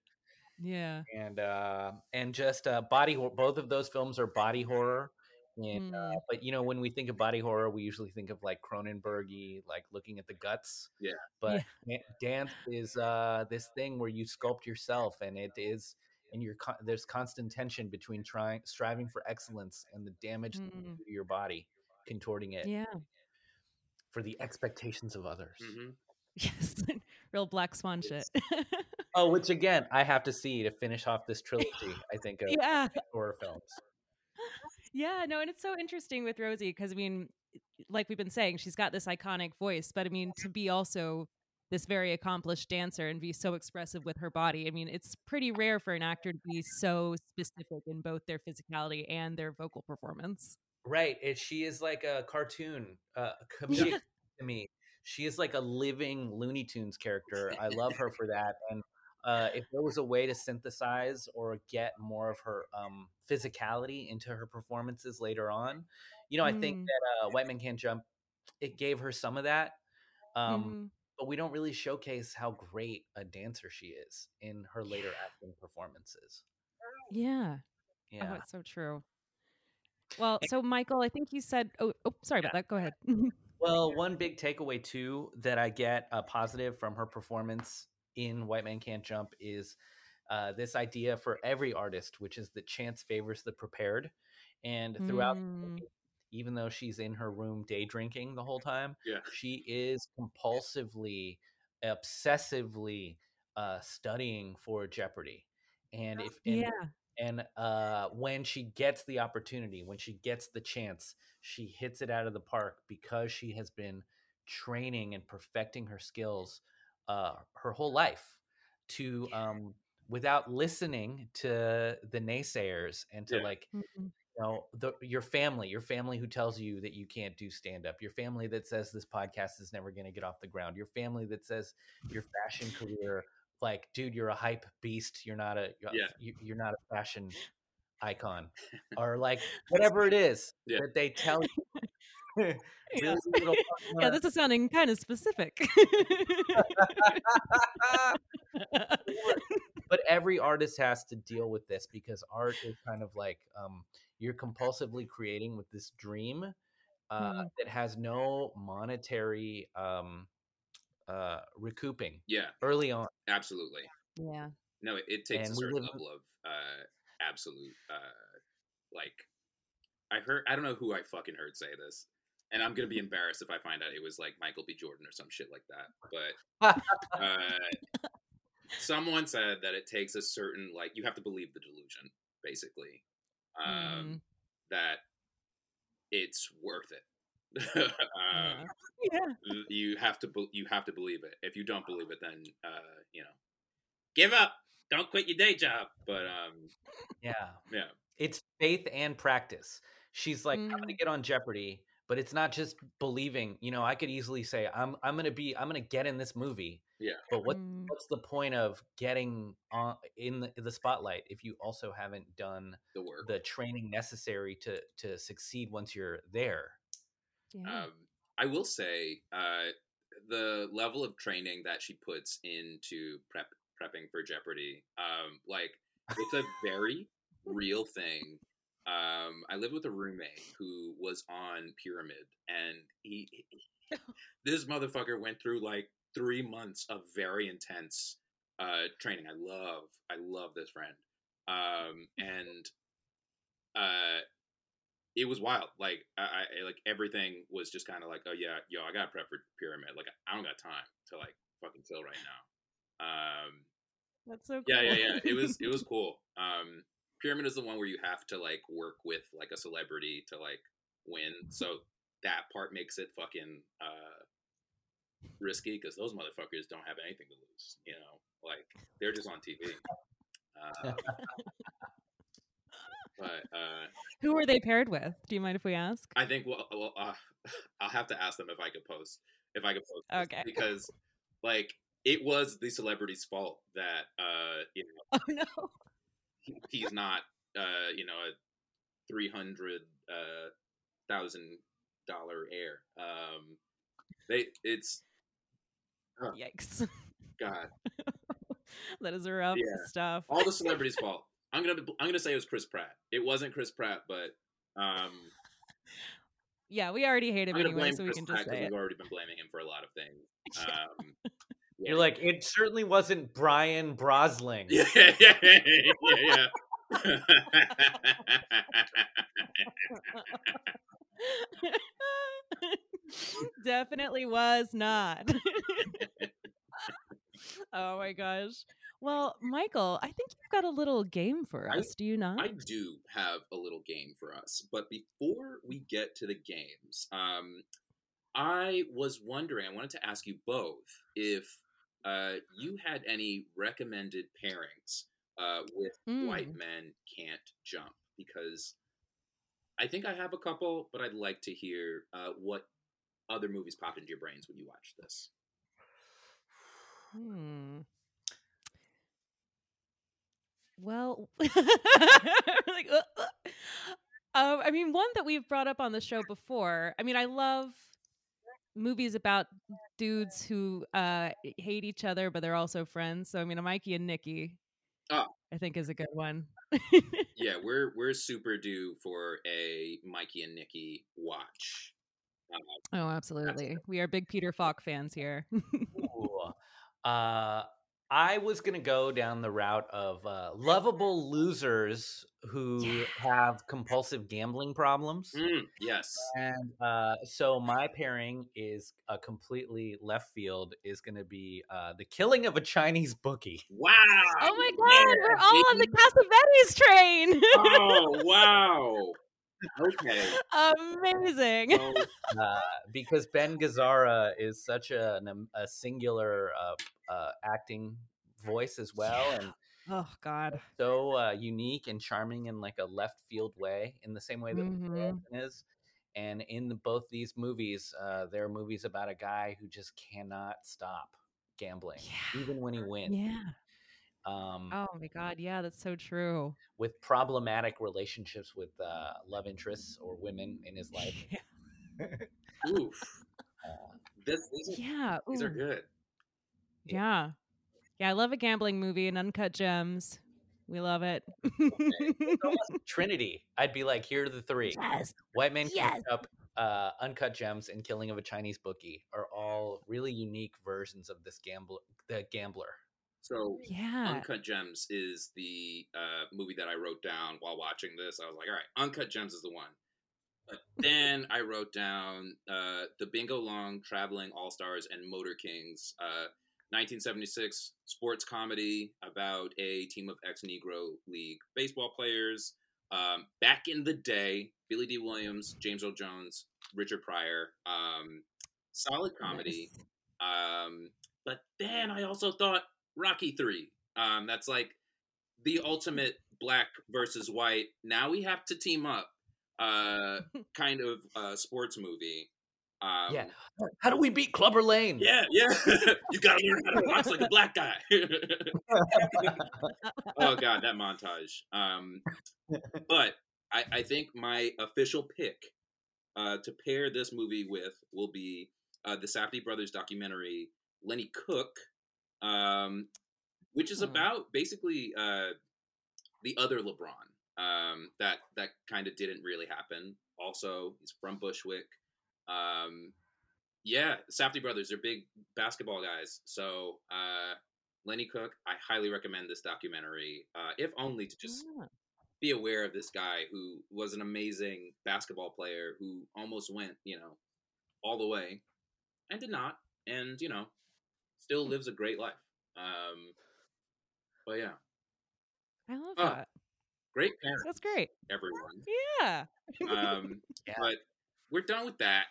yeah. and uh, and just uh, body. Both of those films are body horror. And, uh, Mm. but you know, when we think of body horror, we usually think of like Cronenbergy, like looking at the guts. Yeah. But dan- dance is uh, this thing where you sculpt yourself, and it is, and you're con- there's constant tension between trying, striving for excellence, and the damage that you Mm. to your body, contorting it Yeah. for the expectations of others. Mhm. Yes. Real black swan shit. Oh, which again, I have to see to finish off this trilogy. I think of yeah. horror films. Yeah, no, and it's so interesting with Rosie because I mean, like we've been saying, she's got this iconic voice, but I mean, to be also this very accomplished dancer and be so expressive with her body. I mean, it's pretty rare for an actor to be so specific in both their physicality and their vocal performance. Right. It, she is like a cartoon, uh, comedic to me. She is like a living Looney Tunes character. I love her for that. And uh, if there was a way to synthesize or get more of her um, physicality into her performances later on, you know, I think Mm. that uh, White Man Can't Jump, it gave her some of that. Um, Mhm. But we don't really showcase how great a dancer she is in her later acting performances. Yeah. Yeah. Oh, it's so true. Well, so Michael, I think you said. Oh, oh sorry about that. Go ahead. Well, one big takeaway too that I get a positive from her performance in White Man Can't Jump is uh, this idea for every artist, which is that chance favors the prepared. And throughout, Mm. even though she's in her room day drinking the whole time, Yeah. she is compulsively, obsessively uh, studying for Jeopardy. And if and yeah. And uh, when she gets the opportunity, when she gets the chance, she hits it out of the park because she has been training and perfecting her skills uh, her whole life to um, without listening to the naysayers and to Yeah. like Mhm. you know the, your family your family who tells you that you can't do stand up your family that says this podcast is never going to get off the ground your family that says your fashion career like dude you're a hype beast you're not a you're- Yeah. you, you're not a fashion icon or like whatever it is Yeah. that they tell you Yeah. Really Yeah, this is sounding kind of specific. but every artist has to deal with this because art is kind of like um, you're compulsively creating with this dream uh, Mm. that has no monetary um, uh, recouping Yeah, early on. absolutely. yeah. No, it, it takes And a we certain live level of uh, absolute, uh, like, I heard, I don't know who I fucking heard say this, and I'm gonna be embarrassed if I find out it was like Michael B. Jordan or some shit like that. But uh, someone said that it takes a certain, like, you have to believe the delusion, basically, um, Mm. that it's worth it. Um, yeah. Yeah. you have to be- you have to believe it. If you don't believe it, then uh, you know, give up. Don't quit your day job. But um, yeah, yeah, it's faith and practice. She's like, I'm going to Mm. get on Jeopardy, but it's not just believing. You know, I could easily say, I'm I'm going to be, I'm to get in this movie, Yeah. But what Mm. what's the point of getting on in the, the spotlight if you also haven't done The work. the training necessary to to succeed once you're there? Yeah. Um, I will say uh, the level of training that she puts into prep prepping for Jeopardy, um, like it's a very real thing. Um, I lived with a roommate who was on Pyramid, and he, he- this motherfucker went through like three months of very intense uh, training. I love, I love this friend, um, and uh, it was wild. Like I, I like everything was just kind of like, oh yeah, yo, I got prep for pyramid. Like I don't got time to like fucking chill right now. Um, That's so cool. yeah, yeah, yeah. It was it was cool. Um, pyramid is the one where you have to like work with like a celebrity to like win. So that part makes it fucking uh risky because those motherfuckers don't have anything to lose. You know, like they're just on TV. Um, but uh, Who are they paired with? Do you mind if we ask? I think well, well uh, I'll have to ask them if I could post if I could post Okay. because like it was the celebrity's fault that uh you know Oh no. he- he's not uh you know a three hundred uh thousand dollar heir um they it's oh, Yikes. god that is rough Yeah. stuff. all the celebrities fault i'm gonna i'm gonna say it was chris pratt it wasn't chris pratt but um Yeah, we already hate him i'm anyway, blame so we can pratt just because say we've it. already been blaming him for a lot of things um You're like, it certainly wasn't Brian Brosling. Yeah, yeah, yeah, yeah. Definitely was not. oh my gosh. Well, Michael, I think you've got a little game for I- us, do you not? I do have a little game for us, but before we get to the games, um, I was wondering. I wanted to ask you both if uh, you had any recommended pairings uh, with White Mm. Men Can't Jump, because I think I have a couple, but I'd like to hear uh, what other movies popped into your brains when you watched this. Hmm. Well, like, uh, uh. Um, I mean, one that we've brought up on the show before. I mean, I love movies about dudes who uh, hate each other, but they're also friends. So, I mean, a Mikey and Nicky, Oh. I think, is a good one. Yeah, we're we're super due for a Mikey and Nicky watch. Uh, oh, absolutely. We are big Peter Falk fans here. Uh, I was gonna go down the route of uh, lovable losers who have compulsive gambling problems, mm, yes. and uh, so my pairing is a completely left field. Is gonna be uh, the killing of a Chinese bookie. Wow. oh my God, we're all on the Cassavetes train. Oh wow. Okay. Amazing. So, uh, because Ben Gazzara is such a, a singular uh, acting voice as well, and Oh God. so uh, unique and charming in like a left field way, in the same way that Mhm. Is. And in the, both these movies, uh, there are movies about a guy who just cannot stop gambling, Yeah. even when he wins. Yeah. Um, Oh my God. Yeah, that's so true. With problematic relationships with uh, love interests or women in his life. Yeah. oof. Uh, This, these, are, Yeah. these are good. Yeah. Yeah. I love a gambling movie and Uncut Gems. We love it. Trinity. I'd be like, here are the three. yes. White Men Yes. Can't uh, Uncut Gems, and Killing of a Chinese Bookie are all really unique versions of this gambler. The gambler. So Yeah. Uncut Gems is the uh, movie that I wrote down while watching this. I was like, all right, Uncut Gems is the one. But then I wrote down uh, the Bingo Long Traveling All Stars and Motor Kings, uh, 1976 sports comedy about a team of ex Negro League baseball players. Um, back in the day, Billy Dee Williams, James Earl Jones, Richard Pryor. Um, solid comedy. Nice. Um, but then I also thought Rocky Three. Um, that's like the ultimate black versus white. Now we have to team up. Uh, kind of uh, sports movie. Um, yeah. How do we beat Clubber Lang? Yeah, yeah. you gotta learn how to box like a black guy. oh god, that montage. Um, but I, I think my official pick uh, to pair this movie with will be uh, the Safdie brothers documentary Lenny Cooke, um, which is Hmm. about basically uh, the other LeBron. Um, that that kind of didn't really happen. Also, he's from Bushwick. Um, yeah, Safdie brothers, they're big basketball guys. So uh, Lenny Cooke, I highly recommend this documentary, uh, if only to just Yeah. be aware of this guy who was an amazing basketball player who almost went, you know, all the way and did not, and you know, still lives a great life. Um, but yeah, I love Oh, that. great parents, That's great. everyone. Yeah. Um, Yeah. But we're done with that.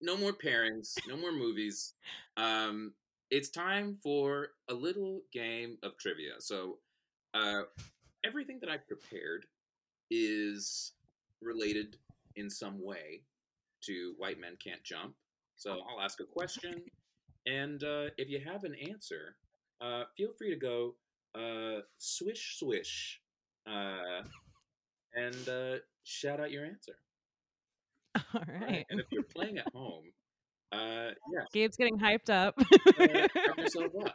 No more pairings, no more movies. Um, it's time for a little game of trivia. So, uh, everything that I've prepared is related in some way to White Men Can't Jump. So, I'll ask a question, and uh, if you have an answer, uh, feel free to go uh, swish, swish, uh, and uh, shout out your answer. All Right. right. And if you're playing at home, uh, yeah, Gabe's getting hyped up. uh, up.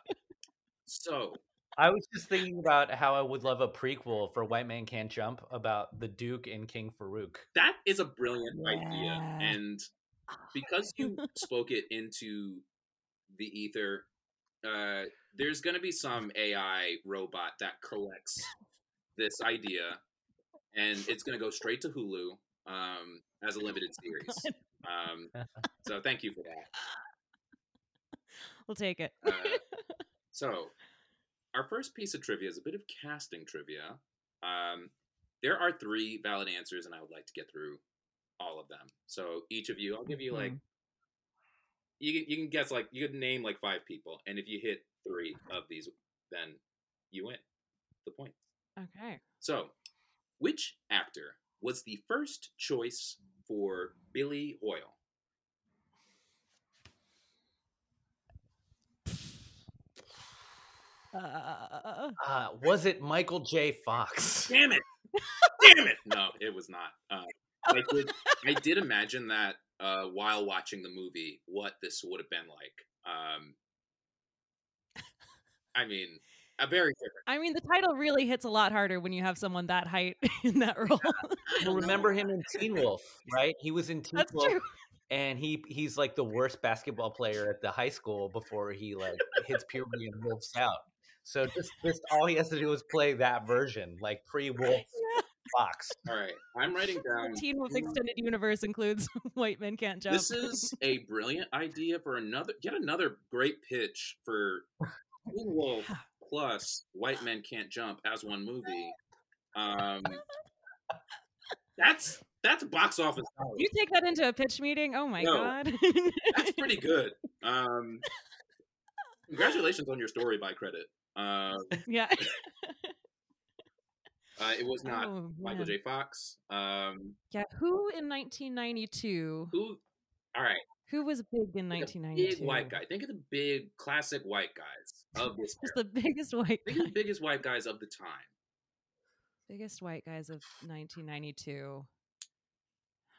So, I was just thinking about how I would love a prequel for White Man Can't Jump about the Duke and King Farouk. that is a brilliant idea. And because you spoke it into the ether, uh, there's going to be some AI robot that collects this idea and it's going to go straight to Hulu um, as a limited series. Um, so, thank you for that. we'll take it. Uh, so, our first piece of trivia is a bit of casting trivia. Um, there are three valid answers, and I would like to get through all of them. So, each of you, I'll give you like Mhm. you can, you can guess like you can name like five people, and if you hit three of these, then you win the point. okay. So, which actor was the first choice for Billy Hoyle? Uh, Uh, was it Michael J. Fox? Damn it! Damn it! No, it was not. Uh, I did. I did imagine that uh, while watching the movie, what this would have been like. Um, I mean, a very different. I mean, the title really hits a lot harder when you have someone that height in that role. You'll remember him in Teen Wolf, right? He was in Teen That's Wolf, true. and he he's like the worst basketball player at the high school before he like hits puberty and wolfs out. So just just all he has to do is play that version, like pre Wolf Fox. All right, I'm writing down. Teen Wolf Extended Universe includes White Men Can't Jump. This is a brilliant idea for another. Yet another great pitch for Teen Wolf plus White Men Can't Jump as one movie. Um, that's that's box office. dollars. you take that into a pitch meeting? Oh my No. god. That's pretty good. Um, congratulations on your story by credit. Uh, yeah. uh, it was not Oh, Michael. J. Fox. Um, Yeah, who in 1992? who? All right, Who was big in think of 1992? big white guy. Think of the big classic white guys of this. Just the biggest white Think guy. of the biggest white guys of the time. biggest white guys of 1992.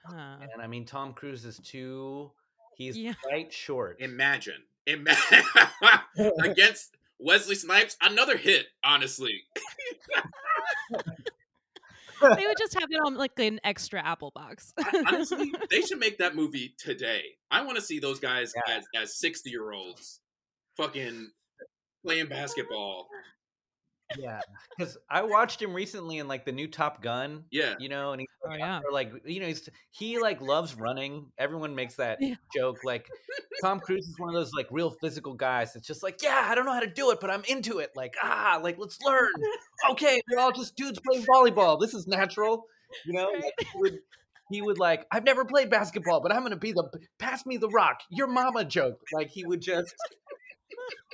Huh. And I mean, Tom Cruise is too. He's Yeah. quite short. Imagine, imagine against Wesley Snipes, another hit. Honestly, they would just have it on like an extra Apple box. honestly, they should make that movie today. I want to see those guys Yeah. as as sixty year olds, fucking playing basketball. Yeah, because I watched him recently in like the new Top Gun. Yeah, You know, and he's Oh, yeah. or, like you know he's he like loves running. Everyone makes that Yeah. joke. Like Tom Cruise is one of those like real physical guys. It's just like yeah, I don't know how to do it, but I'm into it. Like ah, like let's learn. Okay, we're all just dudes playing volleyball. This is natural. You know, Right. He would he would like I've never played basketball, but I'm gonna be the pass me the rock. Your mama joke. Like he would just.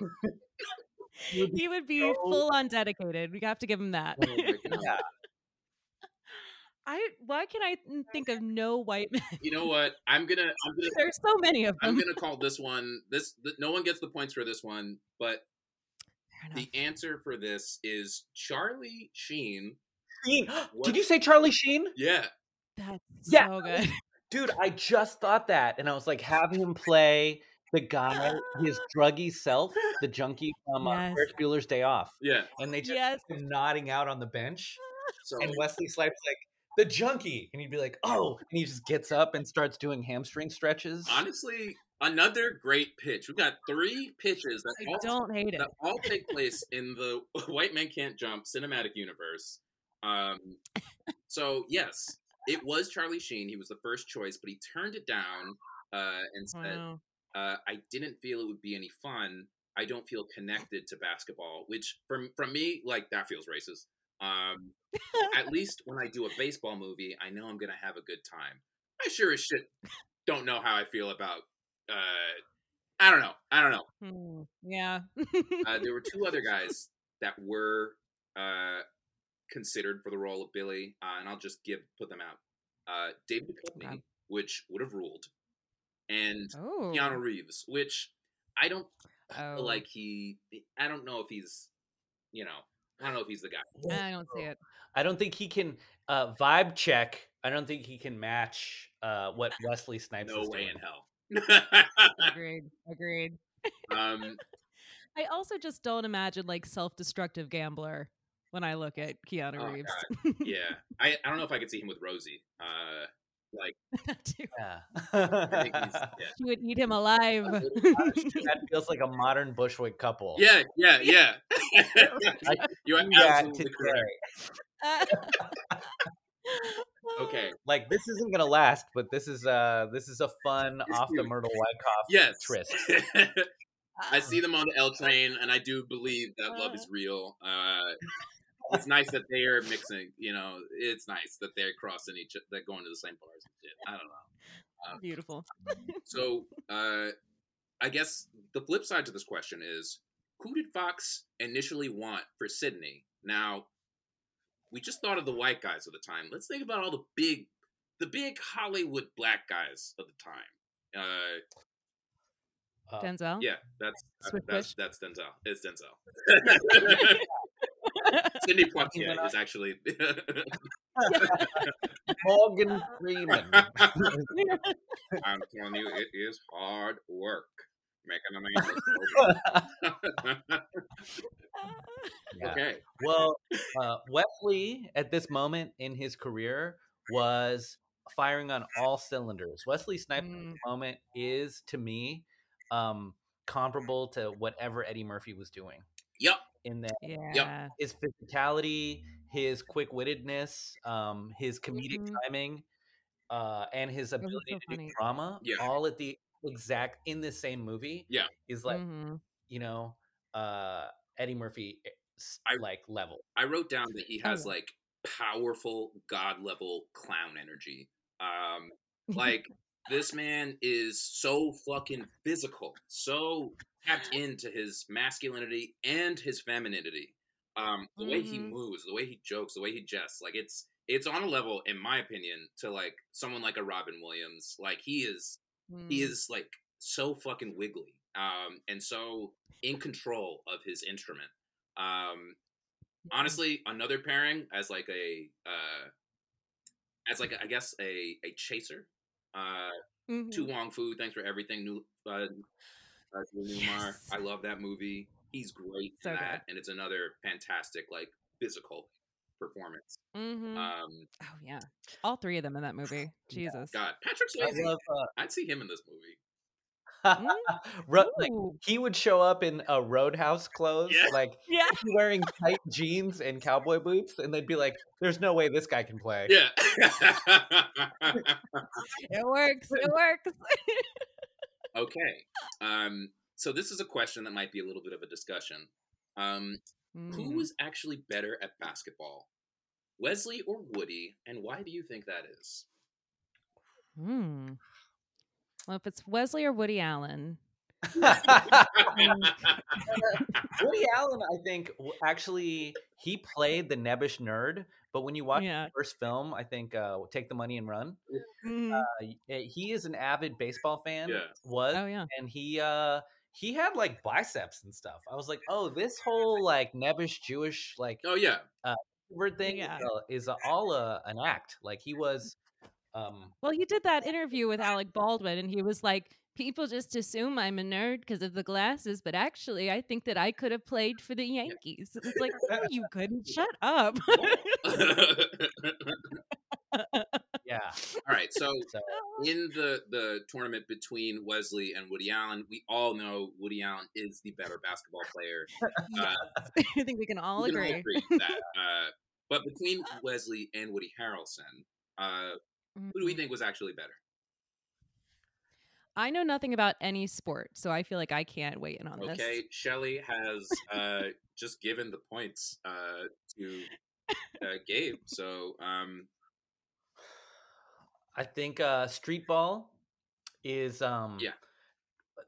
he would be he would be so- full on dedicated. We have to give him that. Oh yeah. I why can I think of no white men? You know what? I'm gonna I'm gonna There's so many of them. I'm gonna call this one this. th- No one gets the points for this one, but the answer for this is Charlie Sheen. Sheen. Did you say Charlie Sheen? Yeah, That's Yeah. so good. Dude, I just thought that, and I was like, have him play the guy, his druggy self, the junkie from uh, Yes. Ferris Bueller's Day Off, yeah. and they just Yes. him nodding out on the bench, So and Wesley Snipes like the junkie, and he'd be like, oh, and he just gets up and starts doing hamstring stretches. honestly, another great pitch. We've got three pitches that I all, don't hate it. that all take place in the White Man Can't Jump cinematic universe. Um, so yes, it was Charlie Sheen. He was the first choice, but he turned it down uh, and said, Wow. Uh, "I didn't feel it would be any fun. I don't feel connected to basketball." Which, from from me, like that feels racist. Um, at least when I do a baseball movie, I know I'm gonna have a good time. I sure as shit don't know how I feel about. Uh, I don't know. I don't know. Hmm, Yeah. Uh, there were two other guys that were uh, considered for the role of Billy, uh, and I'll just give put them out. Uh, David Duchovny, which would have ruled, and oh. Keanu Reeves, which I don't Oh. feel like he. I don't know if he's, you know, I don't know if he's the guy. I don't see it. I don't think he can uh, vibe check. I don't think he can match uh, what Wesley Snipes No is way doing. in hell. Agreed. Agreed. um, I also just don't imagine like self-destructive gambler when I look at Keanu Oh, Reeves. yeah, I, I don't know if I could see him with Rosie. Uh, like That. Yeah. I think he's yeah. She would eat him alive. that feels like a modern Bushwick couple. Yeah, yeah, yeah. I You're do that absolutely correct. Okay. Like this isn't gonna last, but this is uh this is a fun It's off the cute. Myrtle Wyckoff Yes. tryst. I see them on the L train, and I do believe that love is real. Uh, it's nice that they are mixing. You know, it's nice that they're crossing each, they're going to the same bars and shit. I don't know. Beautiful. So, uh, I guess the flip side to this question is, who did Fox initially want for Sidney? Now, we just thought of the white guys of the time. Let's think about all the big, the big Hollywood black guys of the time. Uh, Uh, Denzel. Yeah, that's Swift that's that's Denzel. It's Denzel. Sidney Poitier is actually. Morgan Freeman. I'm telling you, it is hard work making a man. look. Yeah. okay, Well, uh, Wesley at this moment in his career was firing on all cylinders. Wesley Snipes Mm. moment is to me um, comparable to whatever Eddie Murphy was doing yep, in that Yeah. his physicality, his quick wittedness, um, his comedic Mhm. timing, uh, and his Oh, ability so to do drama, Yeah. all at the exact in the same movie. Yeah. is like Mhm. you know uh, Eddie Murphy eh, I- like level. I wrote down that he Oh, has yeah. like powerful god level clown energy. Um, like this man is so fucking physical, so tapped into his masculinity and his femininity. Um, the way he Mhm. moves, the way he jokes, the way he jests, like it's it's on a level, in my opinion, to like someone like a Robin Williams. Like he is he Mm. is like so fucking wiggly um and so in control of his instrument um honestly another pairing as like a uh as like a, i guess a a chaser uh Mhm. To Wong Foo thanks for everything new uh. Yes. i love that movie he's great So in good. that and it's another fantastic like physical performance Mhm. um oh yeah. All three of them in that movie. Jesus. god patrick I swayze love. Uh, i'd see him in this movie Ro- like he would show up in a roadhouse clothes, Yeah. like Yeah. wearing tight jeans and cowboy boots, and they'd be like, "There's no way this guy can play." yeah It works. It works. Okay. Um, so this is a question that might be a little bit of a discussion. Um, Who Mm. was actually better at basketball, Wesley or Woody, and why do you think that is? Hmm. Well, if it's Wesley or Woody Allen, Woody Allen, I think, actually he played the nebbish nerd. But when you watch Yeah. the first film, I think uh, "Take the Money and Run," Mhm. uh, eh, he is an avid baseball fan. Yeah. Was oh yeah. and he uh he had like biceps and stuff. I was like, oh, this whole like nebbish Jewish like oh yeah. word thing Yeah. is, uh, is uh, all uh, an act. Like he was. Um, Well, he did that interview with Alec Baldwin, and he was like, "People just assume I'm a nerd because of the glasses, but actually, I think that I could have played for the Yankees." It's like, no, you couldn't. Shut up. yeah. All right, so So in the the tournament between Wesley and Woody Allen, we all know Woody Allen is the better basketball player. Uh, I think we can all we can agree. all agree that. Uh, but between Wesley and Woody Harrelson, uh, who do we Mhm. think was actually better? I know nothing about any sport, so I feel like I can't weigh in on this. Okay, Shelley has uh, just given the points uh, to uh, Gabe. So um, I think uh, street ball is um Yeah.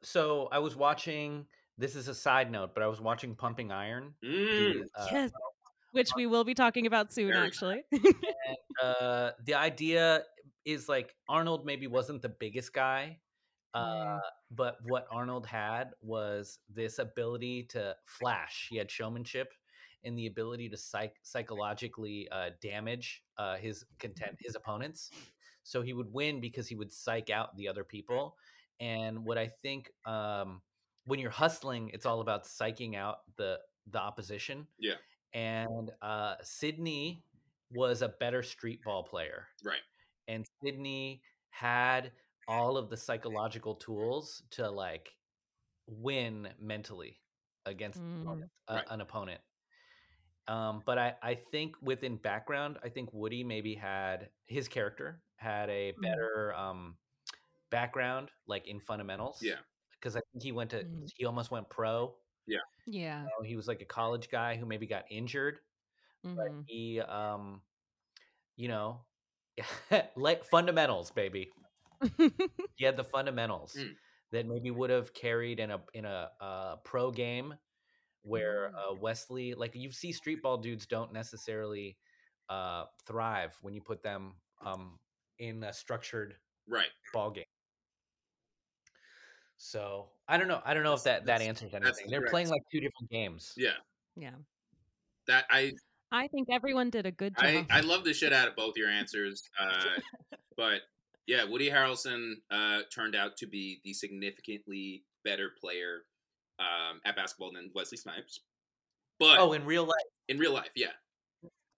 So I was watching. This is a side note, but I was watching Pumping Iron. mm, the, uh, Yes. Which we will be talking about soon, Very actually. and, uh, the idea is like Arnold maybe wasn't the biggest guy, uh, Mm. but what Arnold had was this ability to flash. He had showmanship and the ability to psych- psychologically uh, damage uh, his content his opponents. So he would win because he would psych out the other people. And what I think um, when you're hustling, it's all about psyching out the the opposition yeah, and uh, Sidney was a better street ball player, right. and Sidney had all of the psychological tools to like win mentally against Mm. uh, Right. an opponent. Um, but I, I think within background, I think Woody maybe had his character had a Mm. better um, background, like in fundamentals. Yeah, because I think he went to Mm. he almost went pro. yeah. Yeah. know, he was like a college guy who maybe got injured but Mhm. he um you know like fundamentals baby he had the fundamentals Mm. that maybe would have carried in a in a uh, pro game where Mm. uh, Wesley like you see street ball dudes don't necessarily uh thrive when you put them um in a structured right. ball game so I don't know. I don't know if that that answers anything. They're correct. playing like two different games. Yeah, yeah. that I I think everyone did a good job. I, I love the shit out of both your answers. Uh, but yeah, Woody Harrelson uh, turned out to be the significantly better player um, at basketball than Wesley Snipes. But Oh, in real life. in real life, yeah.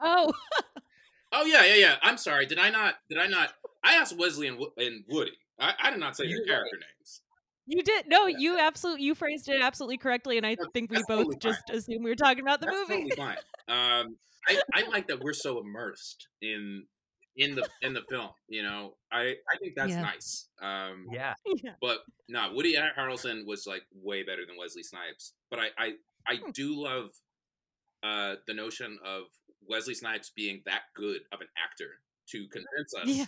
oh, Oh yeah, yeah, yeah. I'm sorry. Did I not? Did I not? I asked Wesley and, and Woody. I, I did not say their You're character names. you did. No, Yeah. you absolutely you phrased it absolutely correctly, and I That's- think we both totally just assumed we were talking about the That's movie. totally fine. Um, I, I like that we're so immersed in in the in the film. You know, I I think that's Yeah. nice. Um, Yeah. yeah. But no, Woody Harrelson was like way better than Wesley Snipes. But I I, I Hmm. do love uh, the notion of Wesley Snipes being that good of an actor to convince us Yeah.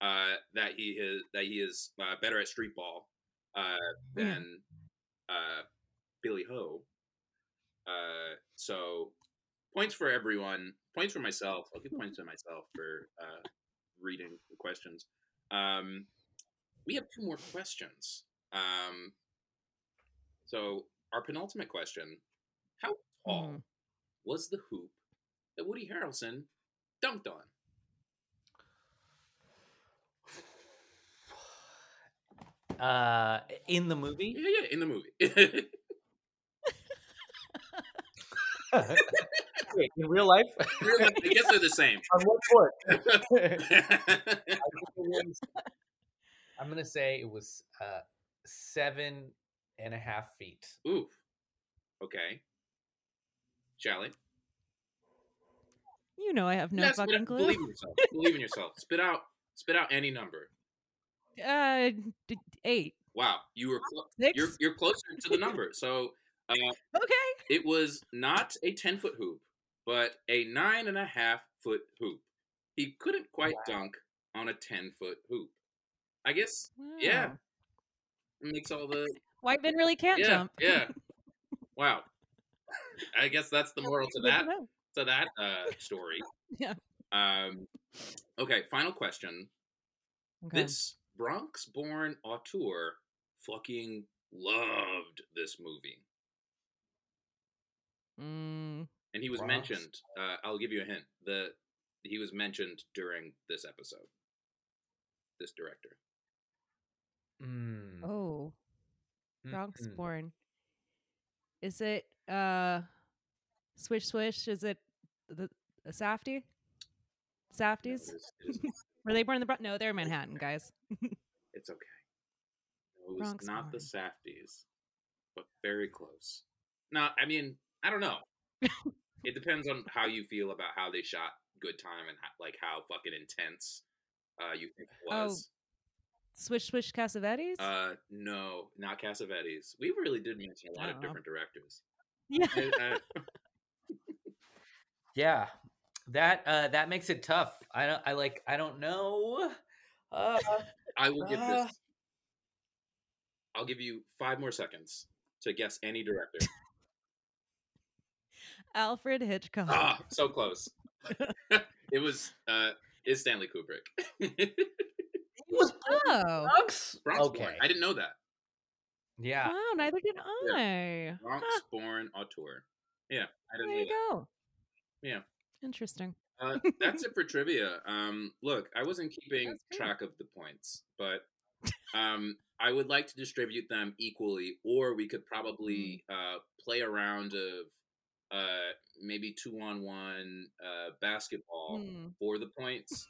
uh, that he is that he is uh, better at street ball uh, Yeah. than uh, Billy Hoyle. Uh, so points for everyone. Points for myself. I'll give points to myself for uh, reading the questions. Um, we have two more questions. Um, so our penultimate question: How tall Mhm. was the hoop that Woody Harrelson dunked on? Uh, in the movie. Yeah, yeah, in the movie. Wait, in real life? I guess they're the same. On what court? I think it was- I'm gonna say it was uh, seven and a half feet. Oof. Okay. Shelley. You know I have no Yes, fucking but clue. Believe in yourself. Believe in yourself. Spit out. Spit out any number. Uh, d- eight. Wow, you were clo- you're you're closer to the number. So uh, Okay. it was not a ten foot hoop, but a nine and a half foot hoop. He couldn't quite dunk on a ten foot hoop. I guess Yeah. It makes all the White men really can't yeah, jump. yeah. Wow. I guess that's the moral to that to that uh, story. Yeah. Um. Okay. Final question. Okay. This Bronx-born auteur fucking loved this movie, Mm, and he was Bronx. mentioned. Uh, I'll give you a hint. The he was mentioned during this episode. This director. Mm. oh, Bronx Mm-mm. born. Is it uh, swish swish? Is it the, the Safdie? Safdies? It was- it Were they born in the Bronx? No, they're in Manhattan, guys. it's okay. It was Bronx not the born. Safdies, but very close. No, I mean, I don't know. it depends on how you feel about how they shot Good Time and how, like how fucking intense uh, you think it Oh, was. Swish swish Cassavetes? Uh, no, not Cassavetes. We really did mention a lot of Oh. different directors. yeah. I- I- Yeah, that uh, that makes it tough. I don't. I like. I don't know. Uh, I will give Uh. this. I'll give you five more seconds to guess any director. Alfred Hitchcock. ah, so close. it was uh, is Stanley Kubrick. he was Oh. Bronx. Bronx okay. born. I didn't know that. Yeah. Wow, neither did I. Bronx Huh, born auteur. Yeah, I there didn't know you that. go. Yeah. Interesting. Uh, that's it for trivia. Um, look, I wasn't keeping That's great. track of the points, but um, I would like to distribute them equally, or we could probably Mm. uh, play a round of uh, maybe two on one uh, basketball Hmm. for the points,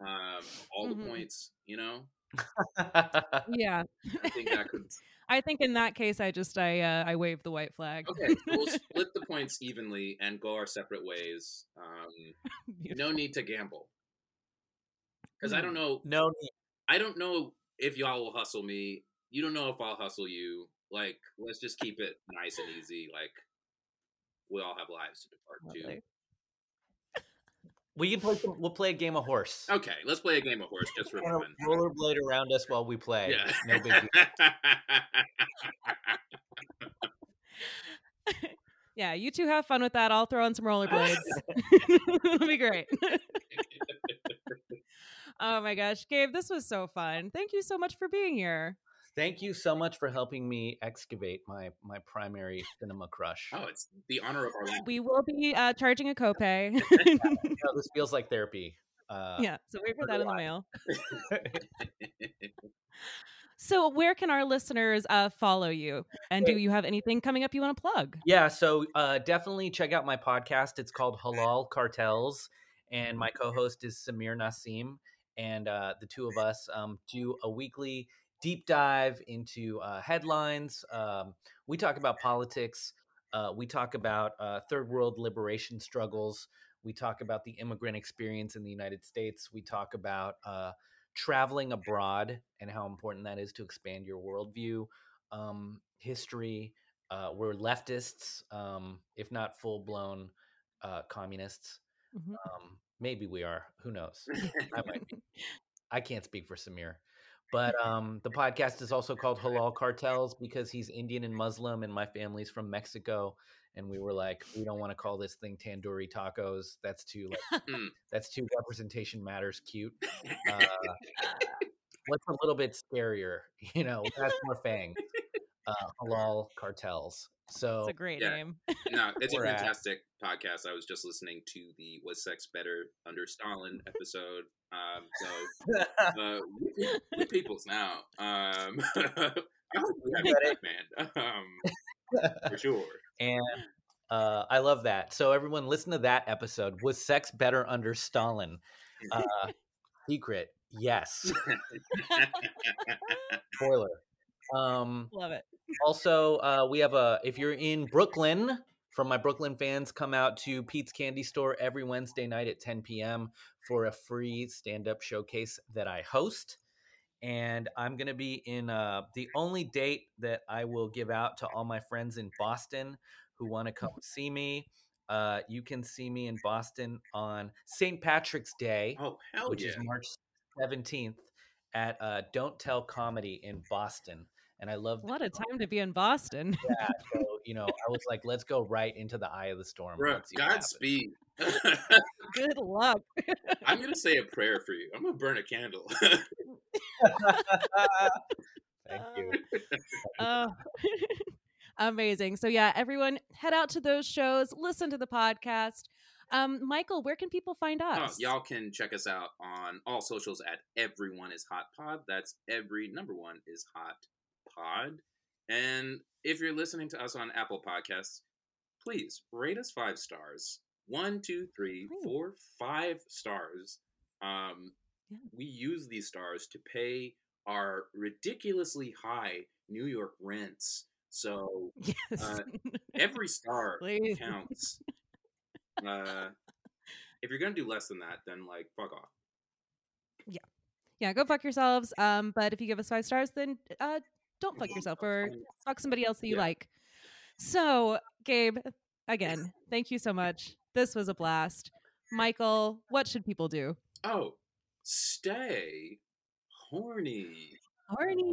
um, all Mhm. the points. You know, Yeah. I think that could. I think in that case, I just I uh, I waved the white flag. Okay, we'll split the points evenly and go our separate ways. Um, no need to gamble because I don't know. no. I don't know if y'all will hustle me. You don't know if I'll hustle you. Like, let's just keep it nice and easy. Like, we all have lives to depart Lovely. We can play. Some, we'll play a game of horse. Okay, let's play a game of horse just for fun. rollerblade around us while we play. Yeah. No big deal. Yeah, you two have fun with that. I'll throw on some rollerblades. It'll be great. oh my gosh, Gabe, this was so fun. Thank you so much for being here. Thank you so much for helping me excavate my my primary cinema crush. oh, it's the honor of our life. We will be uh, charging a copay. You know, this feels like therapy. Uh, yeah, so wait for that in the mail. So, where can our listeners uh, follow you? And do you have anything coming up you want to plug? Yeah, so uh, definitely check out my podcast. It's called Halal Cartels, and my co-host is Samir Nassim, and uh, the two of us um, do a weekly deep dive into uh, headlines. Um, we talk about politics. Uh, we talk about uh, third world liberation struggles. We talk about the immigrant experience in the United States. We talk about uh, traveling abroad and how important that is to expand your worldview, um, history. Uh, we're leftists, um, if not full blown uh, communists. Mhm. Um, maybe we are. Who knows? I might be. I can't speak for Samir. But um, the podcast is also called Halal Cartels because he's Indian and Muslim, and my family's from Mexico. And we were like, we don't want to call this thing tandoori tacos. That's too like, Mm. that's too representation matters cute. Uh, what's a little bit scarier, you know? That's more Fang. Uh, halal cartels. So It's a great yeah. name. no, it's a We're at- fantastic podcast. I was just listening to the "Was Sex Better Under Stalin" episode. Um, so uh, we, we peoples now. Um, I hope we have Get it, man. Um, for sure. and uh, I love that. So everyone, listen to that episode. Was sex better under Stalin? Uh, secret, yes. Spoiler. Um, Love it. also, uh, we have a. If you're in Brooklyn, from my Brooklyn fans, come out to Pete's Candy Store every Wednesday night at 10 p.m. for a free stand-up showcase that I host. And I'm gonna be in uh, the only date that I will give out to all my friends in Boston who want to come see me. Uh, you can see me in Boston on St. Patrick's Day Oh which yeah! is March 17th at uh, Don't Tell Comedy in Boston. And I love what a time to be in Boston. yeah, so you know, I was like, let's go right into the eye of the storm. Bro, Let's see what happens. Godspeed. Good luck. I'm gonna say a prayer for you. I'm gonna burn a candle. Thank you. Oh, amazing. So yeah, everyone head out to those shows, listen to the podcast. Um, Michael, where can people find Oh, us? y'all can check us out on all socials at everyone is hot pod. That's every number one is hot pod. And if you're listening to us on Apple Podcasts, please rate us five stars. One, two, three, four, five stars. Um, Yeah. We use these stars to pay our ridiculously high New York rents. So Yes. uh, every star Please. counts. Uh, if you're gonna do less than that, then like fuck off. Yeah, yeah, go fuck yourselves. Um, but if you give us five stars, then uh, don't fuck yourself or fuck somebody else that you Yeah. like. So, Gabe, again, thank you so much. This was a blast. Michael, what should people do? Oh, stay horny. Horny.